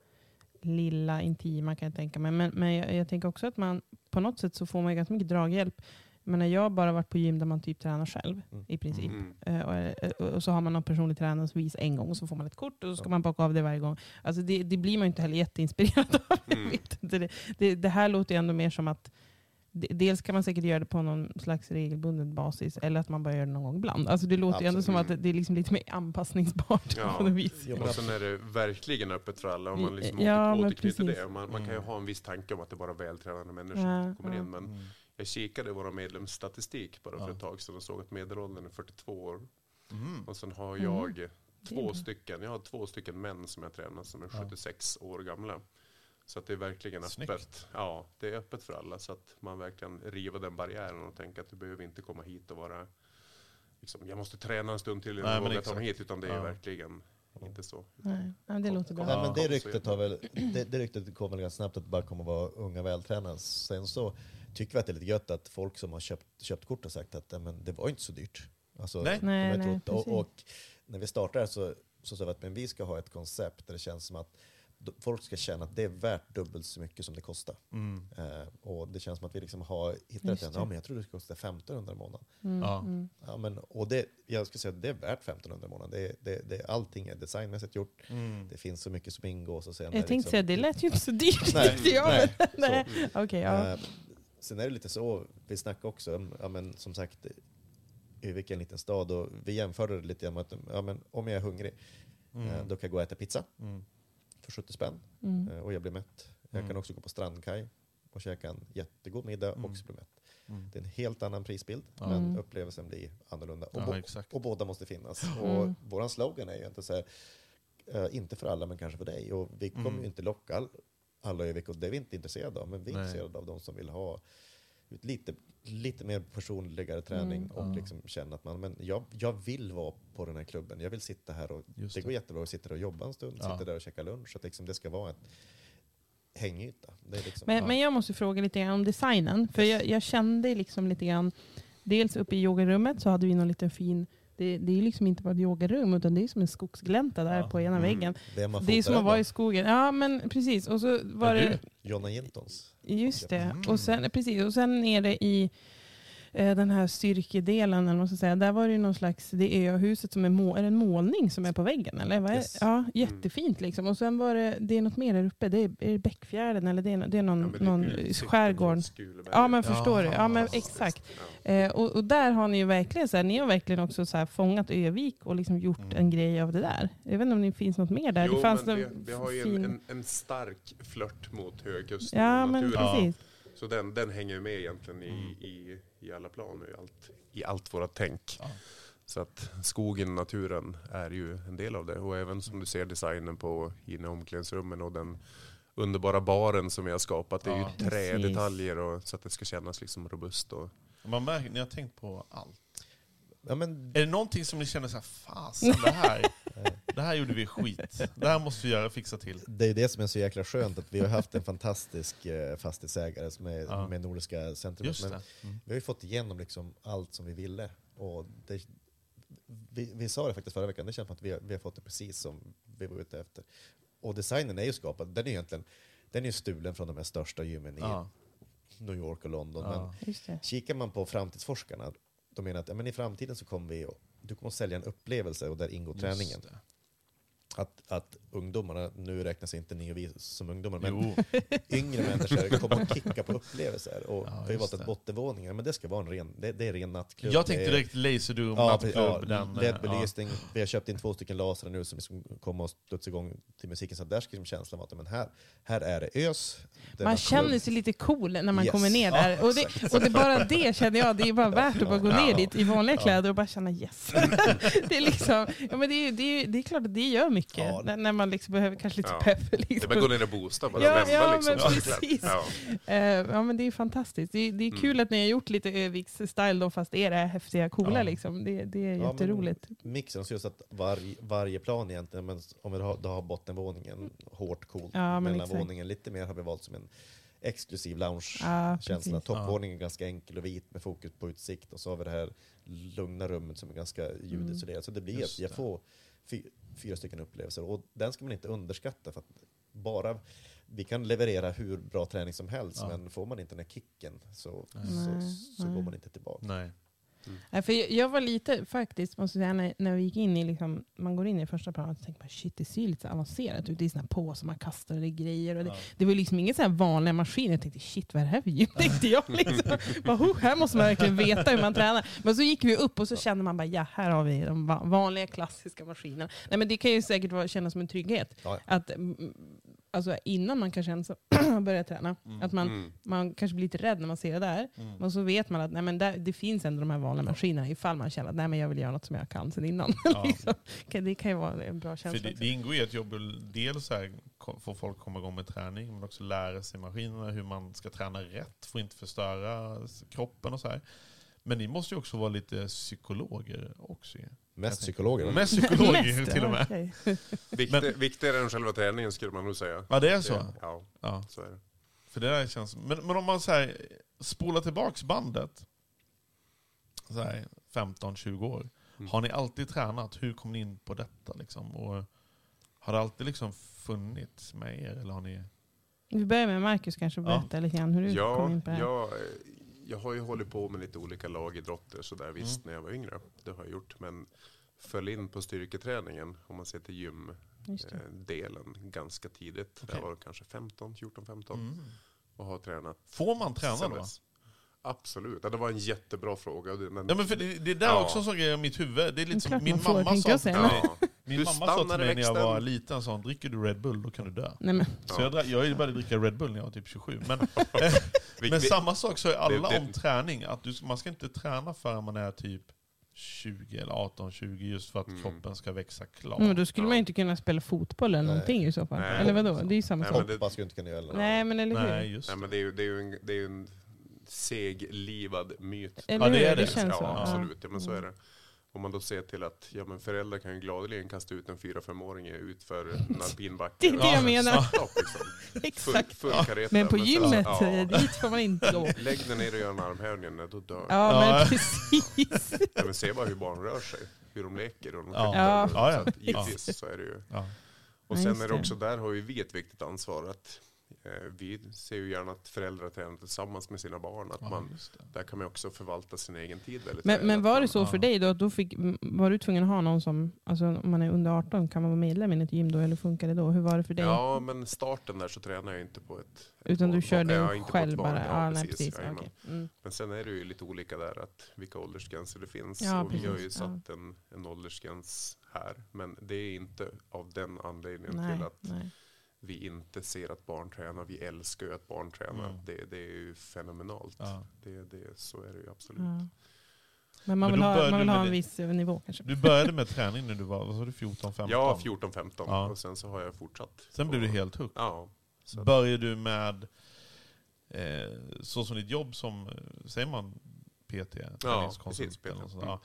lilla intima kan jag tänka mig. Men, men jag, jag tänker också att man på något sätt så får man ganska mycket draghjälp. Men när jag har bara varit på gym där man typ tränar själv Mm. i princip. Mm. Eh, och, eh, och så har man någon personlig tränare som visar en gång och så får man ett kort och så ska Ja. man bocka av det varje gång. Alltså det, det blir man ju inte heller jätteinspirerad av. [LAUGHS] Mm. Det, det, det här låter ju ändå mer som att Dels kan man säkert göra det på någon slags regelbunden basis eller att man bara gör det någon gång ibland. Alltså det låter ju ändå som att Absolut. det, är liksom lite mer anpassningsbart Ja. på något vis. Och sen är det verkligen öppet för alla om man liksom Ja, återknyter det. Man, man kan ju Mm. ha en viss tanke om att det bara är vältränade människor Ja, som kommer ja. in. Men Mm. jag kikade i vår medlemsstatistik bara för Ja. ett tag sedan och såg att medelåldern är 42 år. Mm. Och sen har Mm. jag är två stycken, jag har två stycken män som jag tränar som är Ja. 76 år gamla. Så att det är verkligen Snyggt. öppet. Ja, det är öppet för alla så att man verkligen river den barriären och tänker att du behöver inte komma hit och vara liksom, jag måste träna en stund till Nej, innan jag ta mig hit. Utan det är Ja. verkligen inte så. Nej, ja, det låter bra. Nej, men det ryktet, har väl, det, det ryktet kom väl ganska snabbt att det bara kommer att vara unga vältränade. Sen så tycker vi att det är lite gött att folk som har köpt, köpt kort har sagt att men det var inte så dyrt. Alltså, Nej. Nej, nej, och, och när vi startade så, så sa vi att men vi ska ha ett koncept där det känns som att folk ska känna att det är värt dubbelt så mycket som det kostar. Mm. Eh, och det känns som att vi liksom har hittat ett, ja men jag tror det ska kosta 1500 i månaden. Mm, Ja. mm. Ja, men, och det, jag ska säga att det är värt 1500 i månaden. Det, det, det, allting är designmässigt gjort. Mm. Det finns så mycket som ingås. Och sen Jag tänkte liksom- säga, det lät ju inte så dyrt [LAUGHS] Nej, [LAUGHS] [LAUGHS] nej, så. nej. Okej, ja. Eh, sen är det lite så, vi snackade också om, ja, men, som sagt, Övik är en liten stad och vi jämförde det lite grann med att ja, men, om jag är hungrig, eh, då kan jag gå och äta pizza Mm. För 70 spänn Mm. eh, och jag blir mätt. Jag Mm. kan också gå på strandkaj och käka en jättegod middag och Mm. också bli mätt. Mm. Det är en helt annan prisbild, men Mm. upplevelsen blir annorlunda. Och, Ja, bo- och båda måste finnas. Mm. Och våran slogan är ju inte så här, eh, inte för alla men kanske för dig. Och vi kommer Mm. ju inte locka all, alla och det är vi inte intresserade av. Men vi är Nej. intresserade av de som vill ha lite, lite mer personligare träning Mm. och liksom känna att man, men jag, jag vill vara på den här klubben. Jag vill sitta här och Just det det. går jättebra att sitta där och jobba en stund, Ja. sitta där och käka lunch. Så att liksom det ska vara en hängyta. Det är liksom, Men, Ja. men jag måste fråga lite grann om designen. För jag, jag kände liksom lite grann, dels uppe i yogarummet så hade vi någon liten fin, det, det är liksom inte bara ett yogarum utan det är som en skogsglänta där Ja. på ena Mm. väggen. Har Det är som att vara i skogen. Ja men precis. Och så var Är det, Jonna Jintons. just det. Och sen, precis. Och sen nere i eh, den här styrkedelen, eller vad man ska säga, där var det ju någon slags, det är öhuset som är, må, är det en målning som är på väggen? Eller? Vad är, Yes. Ja, jättefint liksom. Och sen var det, det är något mer där uppe, det är, är det Bäckfjärden eller det är, det är någon, Ja, men det- någon det- skärgård. Ja men Ja. förstår du. Ja men exakt. Ja. Eh, och, och där har ni ju verkligen så här, ni har verkligen också så här fångat Övik och liksom gjort Mm. en grej av det där. Jag vet inte om det finns något mer där. Jo, det fanns men vi, vi har ju fin... en, en, en stark flört mot högkusten Ja och men naturen. Ja. precis. Så den, den hänger ju med egentligen i, Mm. i, i alla plan och i allt, i allt våra tänk. Ja. Så att skogen, naturen är ju en del av det. Och även som du ser designen på inne i omklädningsrummen och den underbara baren som vi har skapat. Det är Ja. ju trädetaljer och, så att det ska kännas liksom robust. Och, Man märker, ni har tänkt på allt. Ja, men, Är det någonting som ni känner så här, fasen det här, [LAUGHS] det här gjorde vi skit. Det här måste vi göra, fixa till. det är det som är så jäkla skönt, att vi har haft en fantastisk eh, fastighetsägare som är Ja. med Nordiska centrumet. Just Men det. Mm. vi har ju fått igenom liksom allt som vi ville. Och det, vi, vi sa det faktiskt förra veckan, det känns som att vi har, vi har fått det precis som vi var ute efter. Och designen är ju skapad, den är egentligen den är ju stulen från de här största gymmen i Ja. New York och London. Ja. Men Just det. kikar man på framtidsforskarna, de menar att ja, men i framtiden så kommer vi att- du kommer att sälja en upplevelse och där ingår träningen. Just det. Att, att ungdomarna, nu räknas inte ni och vi som ungdomar, men Jo, [LAUGHS] yngre människor kommer att kicka på upplevelser. Och Ja, vi har ju valt att det. bottenvåningen, men det ska vara en ren, det, det är ren nattklubb. jag tänkte direkt Laserdome, Ja, nattklubb. ja, LED-belysning. Vi har köpt in två stycken lasrar nu som liksom kommer att studsa igång till musiken. Så där ska liksom känslan vara att men här, här är det ös. det Man känner sig lite cool när man Yes. kommer ner där. Och det, och det bara det känner jag, det är bara värt att bara gå ner dit i vanliga kläder och bara känna yes. [LAUGHS] det, är liksom, ja, men det, är, det, är, det är klart att det gör mycket. Ja. När, när man liksom behöver kanske lite Ja. pepp. det är Liksom. bara att gå ner och boosta, bara Ja, ja, liksom. men precis. Ja. Eh, ja men det är fantastiskt. Det, det är Mm. kul att ni har gjort lite Öviks-style då, fast det är det häftiga, coola Ja. liksom. Det, det är Ja, jätteroligt. Mixen, så just att varje, varje plan egentligen, men om vi har, då har bottenvåningen hårt coolt, Ja, men mellanvåningen lite mer har vi valt som en exklusiv lounge-känsla. Ja, precis. Toppvåningen är ganska enkel och vit med fokus på utsikt och så har vi det här lugna rummet som är ganska ljudisolerat. Så det blir Just att jag får fyra stycken upplevelser och den ska man inte underskatta för att bara vi kan leverera hur bra träning som helst Ja. men får man inte den här kicken så, så, så går man inte tillbaka. Nej. Nej, för jag, jag var lite, faktiskt, måste säga, när, när vi gick in i, liksom, man går in i första planet och tänker man, shit det ser lite avancerat ut. Det är här påsar man kastar och grejer. Och det, Ja. det var liksom inga vanliga maskiner. Jag tänkte shit vad är det här för gym? [LAUGHS] Tänkte jag. Liksom. Bara, "Oh, här måste man verkligen veta hur man tränar. Men så gick vi upp och så kände man bara, ja här har vi de va- vanliga klassiska maskinerna. Nej, men det kan ju säkert vara, kännas som en trygghet. Ja. Att, mm, alltså, innan man kanske ens [CLEARS THROAT] börjar träna, att man, Mm. man kanske blir lite rädd när man ser det där. Mm. Och så vet man att nej, men där, det finns ändå de här vanliga maskinerna ifall man känner att nej, men jag vill göra något som jag kan sen innan. Ja. [LAUGHS] liksom. Det kan ju vara en bra För känsla. det, också. det ingår i ett jobb dels här, få folk komma igång med träning, men också lära sig maskinerna, hur man ska träna rätt, för att inte förstöra kroppen och så här. Men ni måste ju också vara lite psykologer också. Mest psykologer. Mest psykologer Mest, [LAUGHS] till och ja, med. okej. [LAUGHS] Viktig, Viktigare än själva träningen skulle man nog säga. Ja det är så. Det- Ja, Ja. så är det. För det där känns... Men, men om man så här, spolar tillbaks bandet, så här 15-20 år. Mm. Har ni alltid tränat? Hur kom ni in på detta? Liksom? Och har det alltid liksom funnits med er? Eller har ni... Vi börjar med Marcus kanske, Ja. berätta lite grann hur du kom Ja, in på det här. jag, jag har ju hållit på med lite olika lagidrotter sådär visst Mm. när jag var yngre. Det har jag gjort. Men föll in på styrketräningen om man ser till gymdelen ganska tidigt. Okej. Jag var kanske 15, 14, 15 Mm. och har tränat Får man träna då? Absolut, ja, det var en jättebra fråga. Men, Nej, men för det, det är där Ja. också en sån grej i mitt huvud. Det är lite som min mamma sa till mig. ja. Min Du mamma sa till mig när jag var liten, sa dricker du Red Bull då kan du dö. Nej, men, Så jag, drack, jag började dricka Red Bull när jag var typ 27. Men, [LAUGHS] men samma sak sa alla om träning. Att du, man ska inte träna förrän man är typ 20 eller 18-20 just för att Mm. kroppen ska växa klart. men då skulle Ja. man ju inte kunna spela fotboll eller Nej. någonting i så fall. Nej. Eller vadå? Det är ju samma Nej, sak. men det- Hoppas du inte kan göra. Nej men eller hur? Nej, just Nej, men det är ju, det är en, det är en seglivad myt. Eller Ja, det är Det, det. känns ja, så. Ja. absolut. Ja, men så är det. Om man då ser till att ja, men föräldrar kan ju gladeligen kasta ut en 4-5-åring ut för en [LAUGHS] alpinbacke. Det är det jag Ja, menar. [LAUGHS] stopp, liksom. [LAUGHS] Full, Exakt. full kareta. Men på sen- gymmet, ja. eh, dit får man inte gå. Lägg dig ner och gör en armhävning, då dör du. Ja, men precis. Ja, men se bara hur barn rör sig. Hur de leker och de Ja. Så Ja, ja. att givetvis så är det ju. Ja. Och sen är det också, där har ju vi ett viktigt ansvar att vi ser ju gärna att föräldrar tränar tillsammans med sina barn. Att Ja, man, där kan man också förvalta sin egen tid väldigt Men, men var det så för dig då? att då fick, var du tvungen att ha någon som, alltså om man är under 18, kan man vara medlem i ett gym då? Eller funkar det då? Hur var det för dig? Ja, men starten där så tränar jag inte på ett... Utan du på- körde ja, själv barn. bara? Ja, Ja, nej, precis. precis. Ja, okej. mm. Men sen är det ju lite olika där, att vilka åldersgränser det finns. Ja, och vi har ju satt en, en åldersgräns här. Men det är inte av den anledningen Nej, till att nej. Vi inte ser att barn tränar. Vi älskar ju att barn tränar. Mm. Det, det är ju fenomenalt. Ja. Det, det, så är det ju absolut. Ja. Men man Men vill då ha, man vill ha en viss nivå kanske? Du började med träning när du var du, 14-15? Ja, 14-15 Ja. och sen så har jag fortsatt. Sen blev du helt hooked. Ja. Så Började du med, eh, så som ditt jobb som, eh, säger man PT? träningskonsult precis, PT. Ja.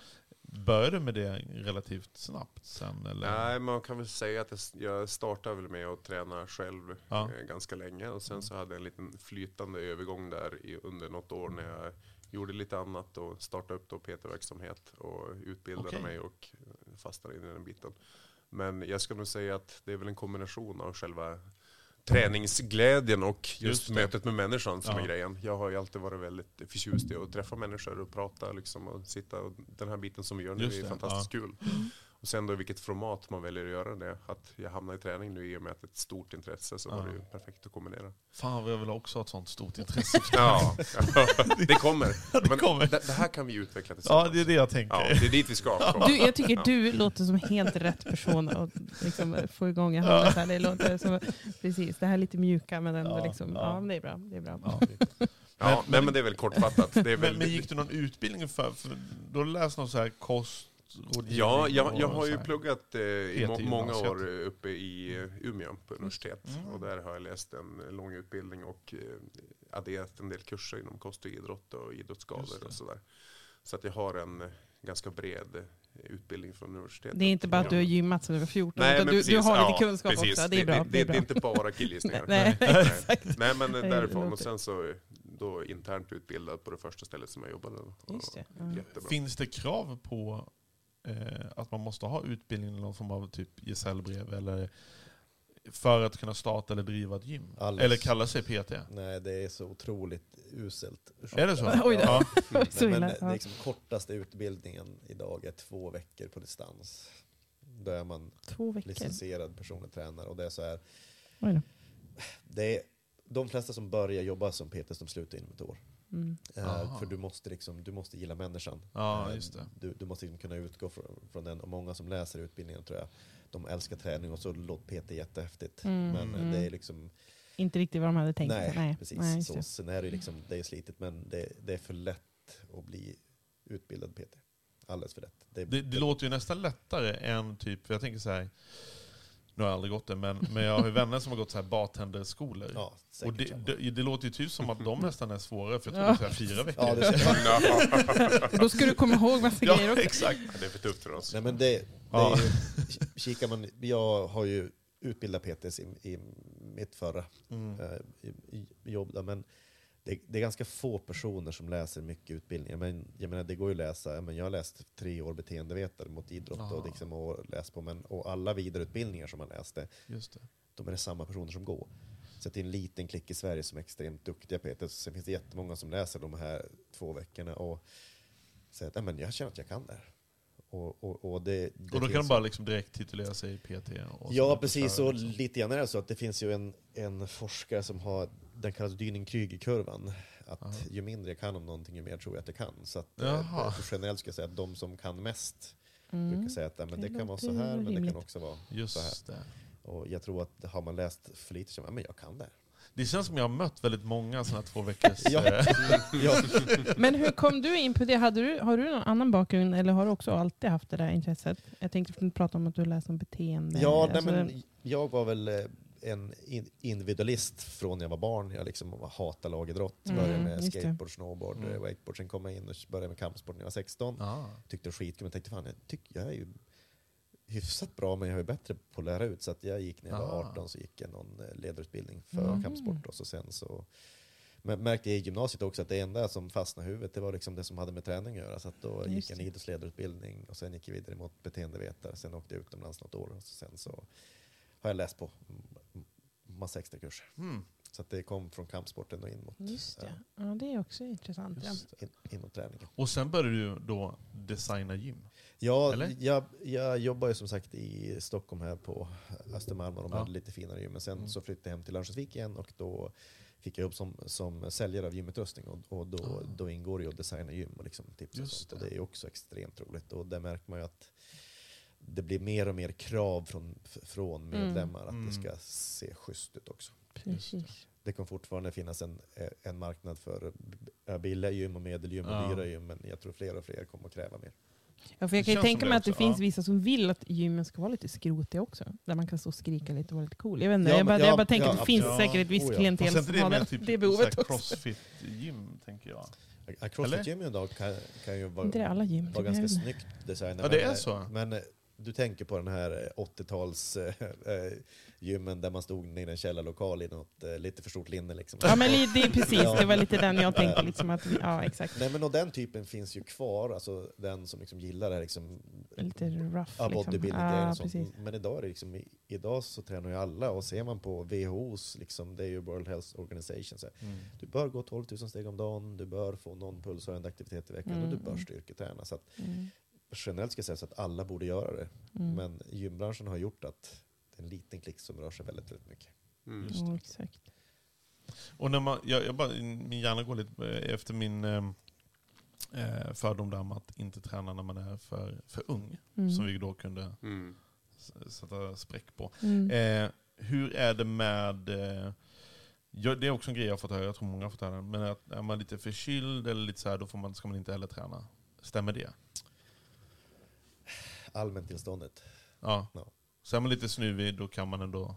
Började du med det relativt snabbt sen? Eller? Nej, man kan väl säga att jag- startade väl med att träna själv Ja. Eh, ganska länge. Och sen så hade jag en liten flytande övergång där i, under något år när jag gjorde lite annat och startade upp då PT-verksamhet och utbildade Okej. mig och fastnade in i den biten. Men jag ska nog säga att det är väl en kombination av själva träningsglädjen och just, Just mötet med människan som Ja. är grejen. Jag har ju alltid varit väldigt förtjust i att träffa människor och prata liksom och sitta och den här biten som vi gör nu Just är det, fantastiskt kul. Och sen då i vilket format man väljer att göra det. Att jag hamnar i träning nu i och med att det är ett stort intresse så var Ja. det ju perfekt att kombinera. Fan vad jag vill också ha ett sånt stort intresse. [LAUGHS] Ja, det kommer. [LAUGHS] Men kommer. Det, det här kan vi utveckla ja, tillsammans. det är det jag tänker. Ja, det är dit vi ska [LAUGHS] komma. Du, jag tycker du låter som helt rätt person att liksom få igång Johannes här. Det låter som, precis, det här är lite mjuka men ändå Ja, liksom, ja. ja, det är bra. Det är bra. Ja. Ja, nej, men det är väl kortfattat. Det är Men, väl, men gick du någon utbildning för, för då har du läst någon så här kostrådgivning? Ja, jag, jag har ju pluggat eh, i må, många år eh, uppe i eh, Umeå på universitet. Mm. Och där har jag läst en lång utbildning och eh, adderat en del kurser inom kost och idrott och idrottsskador och sådär. Så att jag har en eh, ganska bred utbildning från universitetet. Det är inte bara att du har Ja. gymmat sedan du var 14, Nej, utan men du, precis. du har lite Ja, kunskap precis. också. Det är bra. Det, Det, det, är bra. det är inte bara killgissningar. [LAUGHS] Nej, Nej. exakt. Nej, men Det därifrån. Och sen så då internt utbildad på det första stället som jag jobbade. Just det, ja. Jättebra. Finns det krav på eh, att man måste ha utbildning eller någon form av typ gesällbrev eller för att kunna starta eller driva ett gym? Alldeles. Eller kalla sig PT? Nej, det är så otroligt uselt. Är det så? [LAUGHS] Oj då. Ja. [LAUGHS] Så Men, men liksom kortaste utbildningen idag är två veckor på distans. Då är man licensierad personlig tränare. Och det är så här, Oj då. det är, de flesta som börjar jobba som PT de slutar inom ett år. Mm. Eh, för du måste, liksom, du måste gilla människan. Ja, Eh, just det. Du, du måste liksom kunna utgå från, från den. Och många som läser utbildningen tror jag, de älskar träning och så låter PT jättehäftigt. Mm, Men eh, mm. det är liksom, Inte riktigt vad de hade tänkt nej, sig. Nej, precis. Nej, så, det. sen är det liksom, det är slitigt men det, det är för lätt att bli utbildad PT. Alldeles för lätt. Det, Det, det låter ju nästan lättare än typ, för jag tänker så här. Nu har jag aldrig gått det, men, men jag har ju vänner som har gått så här bartenderskolor. Ja, och det, det, det låter ju typ som att de nästan är svårare, för jag tror Ja. det är fyra veckor. Ja, det, Då ska du komma ihåg massa [LAUGHS] grejer ja också. exakt. Ja, det är för tufft för oss. nej, men det, det Ja. är ju, kikar man, jag har ju utbildat PTs i, i mitt förra Mm. eh, i, i jobb. Där, men det, det är ganska få personer som läser mycket utbildningar. Men jag menar, det går ju att läsa. Jag, menar, jag har läst tre år beteendevetare mot idrott Ja. och, liksom, och läst på. Men, och alla vidareutbildningar som man läste, Just det. de är det samma personer som går. Så det är en liten klick i Sverige som är extremt duktiga PTs. Sen finns det jättemånga som läser de här två veckorna och säger att "Nej, men jag känner att jag kan det här. Och, och, och, det, det Och då kan de bara liksom direkt titulera sig PT? Ja, precis. Och liksom. lite grann är det så att det finns ju en, en forskare som har, den kallas Dyning-Krüger-kurvan. Att Aha. ju mindre jag kan om någonting, ju mer tror jag att jag kan. Så att, eh, generellt ska jag säga att de som kan mest Mm. brukar säga att ja, men Det det, kan vara så här, men det rimligt. kan också vara så här. Just det. Och jag tror att har man läst för lite så ja, men jag kan det. Det känns som jag har mött väldigt många sådana här två veckors... Ja. eh, [LAUGHS] ja. Men hur kom du in på det? Hade du, har du någon annan bakgrund eller har du också alltid haft det där intresset? Jag tänkte prata om att du läste om beteende. Ja, nej, Alltså, men jag var väl eh, en in- individualist från när jag var barn. Jag liksom hatade lagidrott. Mm, Började med skateboard, snowboard, Mm. wakeboard. Sen kom jag in och började med kampsport när jag var 16. ah. Tyckte det var skitkul, men tänkte fan, jag, tyck, jag är ju hyfsat bra, men jag är bättre på att lära ut. Så att jag gick när jag var Ah. 18 så gick jag någon eh, ledarutbildning för Mm. kampsport. Och så sen så men märkte jag i gymnasiet också att det enda som fastnade i huvudet det var liksom det som hade med träning att göra. Så att då Just gick jag en idrottsledarutbildning och sen gick jag vidare mot beteendevetare. Sen åkte jag utomlands något år och sen så har jag läst på massa extra kurser. Mm. Så att det kom från kampsporten och in mot, Just det. eh, Ja, det är också intressant. Ja. In, in mot träningen. Och sen började du då designa gym. Ja, Eller? jag, jag jobbar ju som sagt i Stockholm här på Östermalm och de Ja. hade lite finare gym. Men sen Mm. så flyttade jag hem till Örnsköldsvik igen och då fick jag jobb som, som säljare av gymutrustning och, och då, Ah. då ingår det ju att designa gym och liksom tips och sånt. Och det. det är också extremt roligt. Och där märker man ju att det blir mer och mer krav från, från medlemmar att Mm. det ska se schysst ut också. Precis. Det kommer fortfarande finnas en, en marknad för eh, billiga gym och medelgym och Ja. dyra gym, men jag tror fler och fler kommer att kräva mer. Ja, för jag Det kan ju tänka mig att det också, finns ja. vissa som vill att gymmen ska vara lite skrotiga också. Där man kan stå och skrika lite och vara lite cool. Jag, vet inte, Ja, jag, bara, men- jag ja, bara tänker ja, att det finns säkert ett visst Oh, ja. klientel som det har det, typ det behovet också. crossfit-gym, tänker jag. Ja, Crossfit-gym idag kan, kan ju vara, Inte det alla gym? vara ganska snyggt designat. Ja, det är Men, så. Men eh, du tänker på den här eh, 80-tals eh, eh, gymmen där man stod i en källarlokal i något eh, lite för stort linne. Liksom. Ja men det är precis, det var lite den jag [LAUGHS] tänkte. Liksom att, ja exakt. Nej men och den typen finns ju kvar, alltså den som liksom gillar det här liksom, Lite rough ja, liksom. bodybuilding Ja, och sånt. precis. Men idag, är det liksom, i- idag så tränar ju alla och ser man på WHOs, liksom, det är ju World Health Organization, så här, Mm. du bör gå 12 000 steg om dagen, du bör få någon pulshöjande aktivitet i veckan och du Mm. bör styrketräna. Så att, Mm. generellt ska jag säga så att alla borde göra det. Mm. Men gymbranschen har gjort att en liten klick som rör sig väldigt, väldigt mycket. Mm. Just Ja, exakt. Och när man, jag, jag bara, min hjärna går lite eh, efter min eh, eh, fördom där om att inte träna när man är för, för ung. Mm. Som vi då kunde Mm. sätta spräck på. Mm. Eh, hur är det med... Eh, ja, det är också en grej jag har fått höra, jag tror många har fått höra. Men att är man lite förkyld eller lite så här, då får man, ska man inte heller träna. Stämmer det? Allmäntillståndet. Ja. Ja. Så är man lite snuvig, då kan man ändå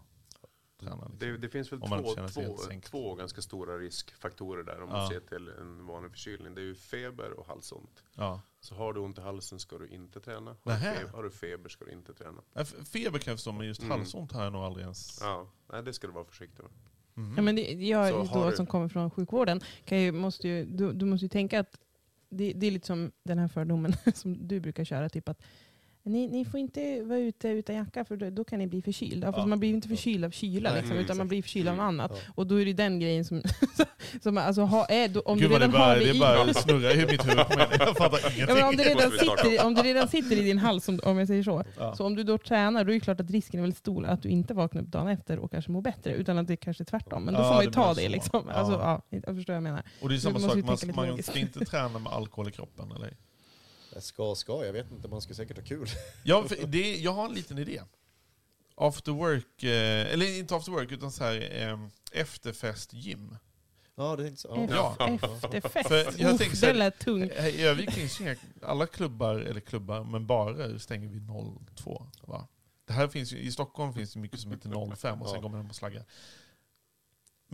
träna. Liksom. Det, det finns väl två, två, två ganska stora riskfaktorer där om Ja. man ser till en vanlig förkylning. Det är ju feber och halsont. Ja. Så har du ont i halsen ska du inte träna. Har, feber, har du feber ska du inte träna. Feber kan jag förstå, men just Mm. halsont har jag nog aldrig ens... Ja, nej, det ska du vara försiktig med. Mhm. Ja, men det, jag då, du- som kommer från sjukvården, kan ju, måste ju, du, du måste ju tänka att det, det är lite som den här fördomen [LAUGHS] som du brukar köra, typ att ni, ni får inte vara ute utan jacka för då, då kan ni bli förkylda. Ja. man blir inte förkyld av kyla, liksom, mm, utan man exakt. blir förkyld av något annat. Ja. Och då är det den grejen som... [LAUGHS] som alltså, ha, är, då, om Gud du vad det har bara, det det i... bara snurrar i mitt huvud. Jag fattar Ja, ingenting. men om, det redan sitter, i- om det redan sitter i din hals, om, om jag säger så. Ja. Så om du då tränar, då är det klart att risken är väldigt stor att du inte vaknar upp dagen efter och kanske mår bättre, utan att det kanske är tvärtom. Men då Ja, får man ju ta det. Liksom. Ja. Alltså, ja, jag förstår vad jag menar. Och det är Du samma sak, man, man ska inte träna med alkohol i kroppen, eller? Jag ska, ska, jag vet inte, man ska säkert ha kul. [LAUGHS] Ja, för det, jag har en liten idé. After work, eh, eller inte after work, utan så här, eh, efterfestgym. Ja, det är inte så. Ja. [LAUGHS] Efterfest. För jag Uff, tänker så det lät tungt. Eh, I Övik finns inga, alla klubbar, eller klubbar, men barer stänger vid 02. Va? det här finns ju, I Stockholm finns det mycket som heter 05 och sen Ja. går man hem och slaggar.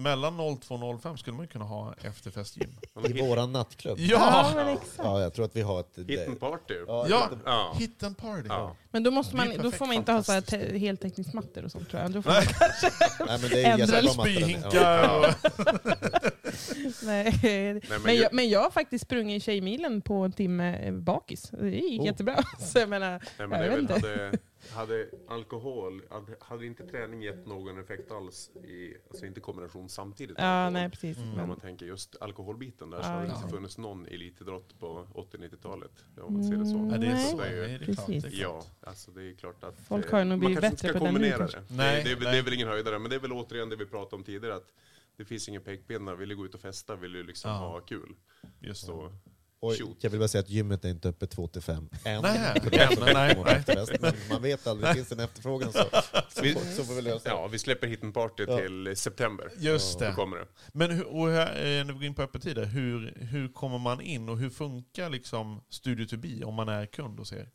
Mellan 02 och 05 skulle man ju kunna ha efterfestgym. [LAUGHS] I våran nattklubb. Ja! men exakt. Ja, jag tror att vi har ett... Hit and party. Ja, Ja, hit and party. Ja. Men då, måste Det är man, då perfekt, får man inte ha så här te- heltäckningsmattor och sånt tror jag. Då får Nej. man [LAUGHS] kanske... Nej, men det är Ändra jättebra lite mattor. Spyhinkar och... [LAUGHS] Nej. men men, jag- jag, men jag har faktiskt sprungit Tjejmilen på en timme eh, bakis. Det gick Oh. jättebra. Så jag menar, Nej, men jag det är vet väl, inte. hade, hade alkohol, hade, hade inte träning gett någon effekt alls, i, alltså inte kombination samtidigt Ja, alkohol. nej precis. Mm. Om Men, man tänker just alkoholbiten där så Ja, har det inte funnits någon elitidrott på 80-90-talet. Om man ser det så. Mm, Nej, det är så. Det är ju- Nej, Precis. Ja, alltså det är klart att Folk eh, har ju nog man blivit bättre på ska den nu, det. Nej, det, det, är, väl- nej. det är väl ingen höjdare, men det är väl återigen det vi pratade om tidigare att det finns ingen pekpinnar. Vill du gå ut och festa, vill du liksom Ja. ha kul. Just så. Och Shoot. jag vill bara säga att gymmet är inte öppet 2 till 5 än. Nej, nej, nej. Men man vet aldrig, det finns en efterfrågan så, [LAUGHS] så, Vi- så får vi lösa det. ja, vi släpper hit en party Ja. till september. Just det. kommer det. Men hur, och här, eh, när vi går in på öppettider, hur, hur kommer man in och hur funkar liksom Studio to be om man är kund hos er?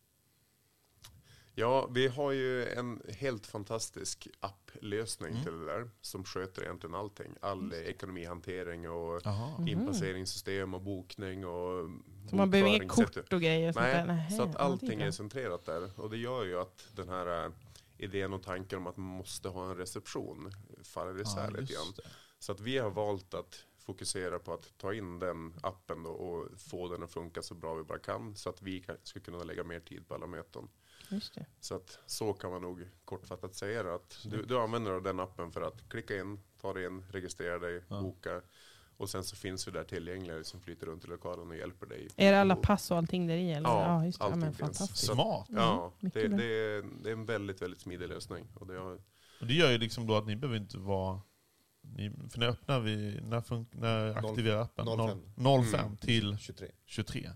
Ja, vi har ju en helt fantastisk applösning Mm. till det där som sköter egentligen allting. All eh, ekonomihantering och Jaha. inpasseringssystem och bokning och så man behöver inget kort och grejer? och Sånt där. Nej, Nähä, så att allting är centrerat där. Och det gör ju att den här eh, idén och tanken om att man måste ha en reception faller isär Ja, lite grann. Så att vi har valt att fokusera på att ta in den appen då och få den att funka så bra vi bara kan. Så att vi ska kunna lägga mer tid på alla möten. Just det. Så att så kan man nog kortfattat säga det. Att du, du använder den appen för att klicka in, ta dig in, registrera dig, Ja. boka. Och sen så finns vi där tillgängliga som flyter runt i lokalen och hjälper dig. Är det alla pass och allting där i? Eller? Ja, Ja, just det. Ja, allting men finns. fantastiskt. Smart. Ja, Mm, det, det, är, det är en väldigt, väldigt smidig lösning. Och det har, Och det gör ju liksom då att ni behöver inte vara... Ni, för när öppnar vi, när, fun, när aktiverar appen? 05. 05 Mm. till 23. 23.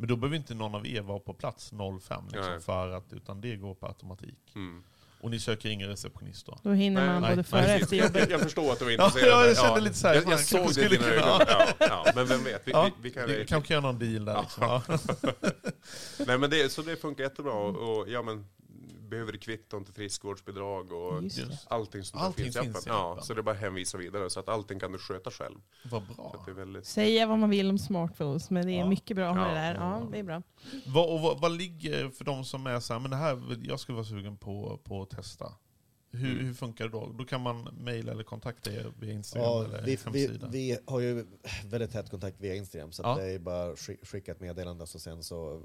Men då behöver inte någon av er vara på plats 05 liksom, för att, utan det går på automatik. mm. Och ni söker ingen receptionist då? Då hinner man Nej, både före och efter jobbet. Jag förstår att du var Ja, intresserad. ja, jag kände lite så här, Jag, jag såg det skulle kunna-. Ja, ja, men vem vet, vi, Ja, vi, vi kan... Vi kanske kan göra någon deal där. Ja. Liksom. Ja. [LAUGHS] Nej, men det, så det funkar jättebra. Och, och, ja, men, behöver du kvitton till friskvårdsbidrag och Just allting som Allting finns i appen. Ja, så det är bara att hänvisa vidare. Så att allting kan du sköta själv. Vad bra. att det är väldigt... Säga vad man vill om smartphones, men det är Ja. mycket bra ha Ja. det där. Ja, det är bra. Vad, och vad, vad ligger för de som är så här, men det här, jag skulle vara sugen på, på att testa. Hur, Mm. hur funkar det då? Då kan man mejla eller kontakta er via Instagram Ja, eller vi, vi, hemsida? vi har ju väldigt tät kontakt via Instagram, så att Ja. det är bara att skick- skicka ett meddelande och så sen så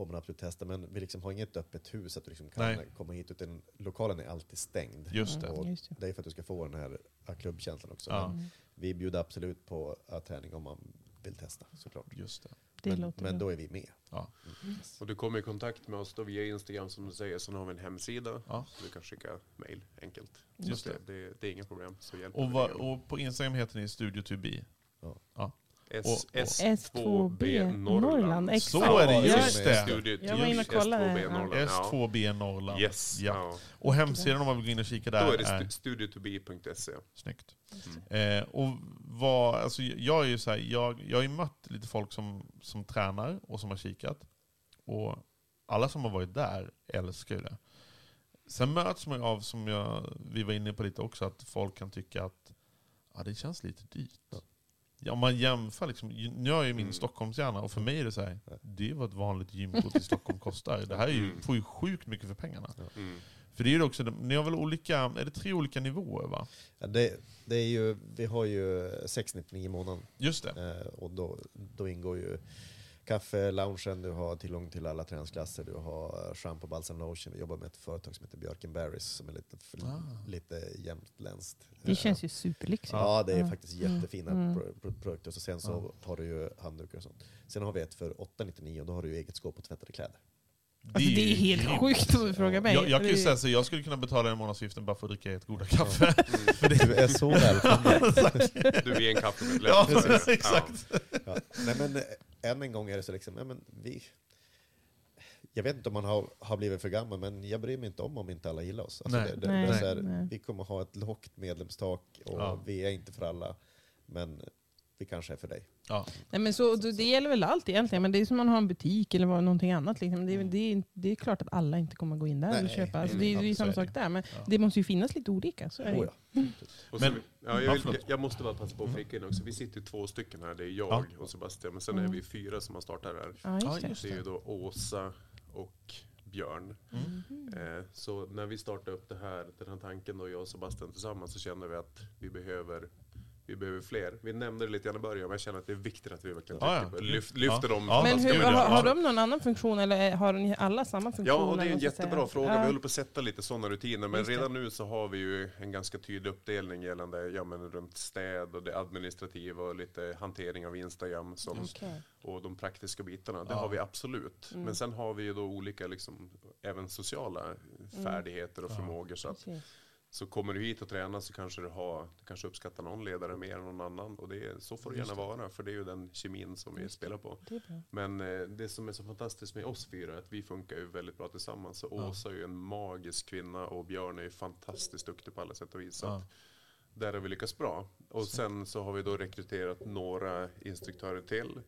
får man absolut testa. Men vi liksom har inget öppet hus att du liksom kan Nej. komma hit, utan lokalen är alltid stängd. Just det. Och Just det. det är för att du ska få den här ja, klubbkänslan också. Ja. Men vi bjuder absolut på ja, träning om man vill testa såklart. Just det. Det men men då är vi med. Ja. Och du kommer i kontakt med oss då via Instagram som du säger. Sen har vi en hemsida. Ja. Så du kan skicka mail enkelt. Just det. det, det, det är inga problem. Så hjälper Och, dig. och på Instagram heter ni Studio 2B. S, och- S, S2B Norrland. Så är det, just det. Jag var inne och kollade. S2B Norrland. Yes. Ja. Och hemsidan om man vill gå in och kika där Då är det stu- snyggt. Mm. Eh, och vad, alltså jag är ju så här, jag, jag har ju mött lite folk som, som tränar och som har kikat. Och alla som har varit där älskar ju det. Sen möts man ju av, som jag, vi var inne på lite också, att folk kan tycka att ja, det känns lite dyrt. Ja, om man jämför, liksom, nu har jag ju min Mm. Stockholmshjärna och för mig är det så här, det är vad ett vanligt gymkort i Stockholm [LAUGHS] kostar. Det här är ju, Mm. får ju sjukt mycket för pengarna. Mm. För det är ju också, ni har väl olika, är det tre olika nivåer va? Ja, det, det är ju, vi har ju 699 i månaden Just det. eh, och då, då ingår ju kaffe, loungen, du har tillgång till alla träningsklasser, du har shampoo, balsam, lotion. Vi jobbar med ett företag som heter Björken Berries som är lite, för, Ah. lite jämtländskt. Det känns ju superlyxigt. Ja, det är Ja. faktiskt Mm. jättefina Mm. pro- pro- produkter. Så sen så har du ju handdukar och sånt. Sen har vi ett för 899 och då har du ju eget skåp och tvättade kläder. Alltså, det är helt grymt. sjukt om du frågar mig. Jag, jag kan ju Det säga så, jag skulle kunna betala en månadsavgiften bara för att dricka ett goda kaffe. Du är så [LAUGHS] välkommen. Du är en kaffemedlem. ja, det. [LAUGHS] exakt. Ja. Nej men eh, än en gång är det så liksom, ja, men vi... Jag vet inte om man har, har blivit för gammal, men jag bryr mig inte om om inte alla gillar oss. Alltså Nej. det, det, Nej, det är så här, vi kommer ha ett lågt medlemstak och Ja. vi är inte för alla. Men vi kanske är för dig. Ja. Nej, men så, det gäller väl allt egentligen, men det är som man har en butik eller någonting annat. Liksom. Det, är, det, är, det är klart att alla inte kommer gå in där och Nej, köpa. Alltså, nej, det, är- det är samma sak där, men Ja. det måste ju finnas lite olika. Så är. Oh, ja. [LAUGHS] Och Men- ja, Ja, jag, vill, jag måste bara passa på att flika in också. Vi sitter ju två stycken här. Det är jag Ja. och Sebastian. Men sen är vi fyra som har startat det här. Ja, just det. Det är ju då Åsa och Björn. Eh, så när vi startade upp det här, den här tanken då, jag och Sebastian tillsammans, så kände vi att vi behöver vi behöver fler. Vi nämnde det lite grann i början, men jag känner att det är viktigt att vi verkligen Ja, ja. lyft, lyfter Ja. dem. Ja, Men hur, har, har de någon annan funktion eller har ni alla samma funktion? Ja, och det är en jättebra säga? fråga. Ja. Vi håller på att sätta lite sådana rutiner, men Just det. redan nu så har vi ju en ganska tydlig uppdelning gällande ja, men runt städ och det administrativa och lite hantering av Instagram som, Okej. och de praktiska bitarna. Det Ja. har vi absolut. Men sen har vi ju då olika, liksom, även sociala färdigheter och förmågor. Så att Precis. Så kommer du hit och tränar så kanske du, har, du kanske uppskattar någon ledare mer än någon annan. Och det är, så får det gärna vara, för det är ju den kemin som vi spelar på. Det. Men eh, det som är så fantastiskt med oss fyra är att vi funkar ju väldigt bra tillsammans. Så Åsa är ju en magisk kvinna och Björn är ju fantastiskt duktig på alla sätt och vis. Ja. Där har vi lyckats bra. Och sen så har vi då rekryterat några instruktörer till.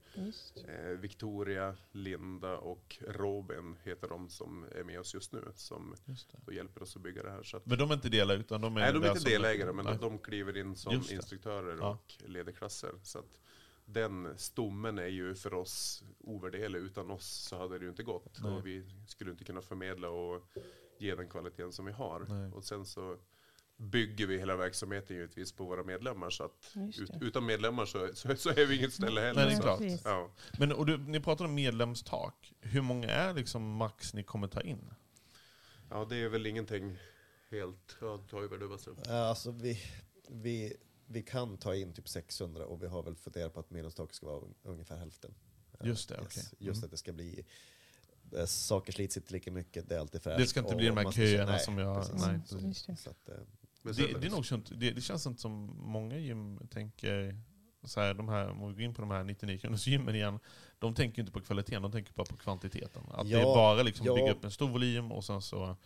Eh, Victoria, Linda och Robin heter de som är med oss just nu. Som Just hjälper oss att bygga det här. Så Men de är inte delar utan de är Nej, de är inte delägare, men Nej. de kliver in som instruktörer Ja. och leder klasser. Så att den stommen är ju för oss ovärderlig. Utan oss så hade det ju inte gått. Nej. Och vi skulle inte kunna förmedla och ge den kvaliteten som vi har. Nej. Och sen så bygger vi hela verksamheten givetvis på våra medlemmar. Så att ut, utan medlemmar så, så, så är vi inget ställe heller. Nej, det är Så klart. Precis. Ja. Men och du, ni pratar om medlemstak. Hur många är liksom max ni kommer ta in? ja, det är väl ingenting helt... Ja, ta över du Basse. Ja, Alltså vi, vi, vi kan ta in typ 600 och vi har väl funderat på att medlemstaket ska vara un- ungefär hälften. Eh, Just det, okej. Just Mm. att det ska bli eh, Saker slits inte lika mycket, det är alltid fräscht. Det ska inte bli de här köerna som jag- precis. nej, det. Så att, eh, Det, det, är nog sånt, det, det känns inte som många gym tänker, så här, de här, om vi går in på de här 99 kronors gymmen igen, de tänker inte på kvaliteten, de tänker bara på kvantiteten. Att det är Ja, bara liksom ja. bygga upp en stor volym och sen så...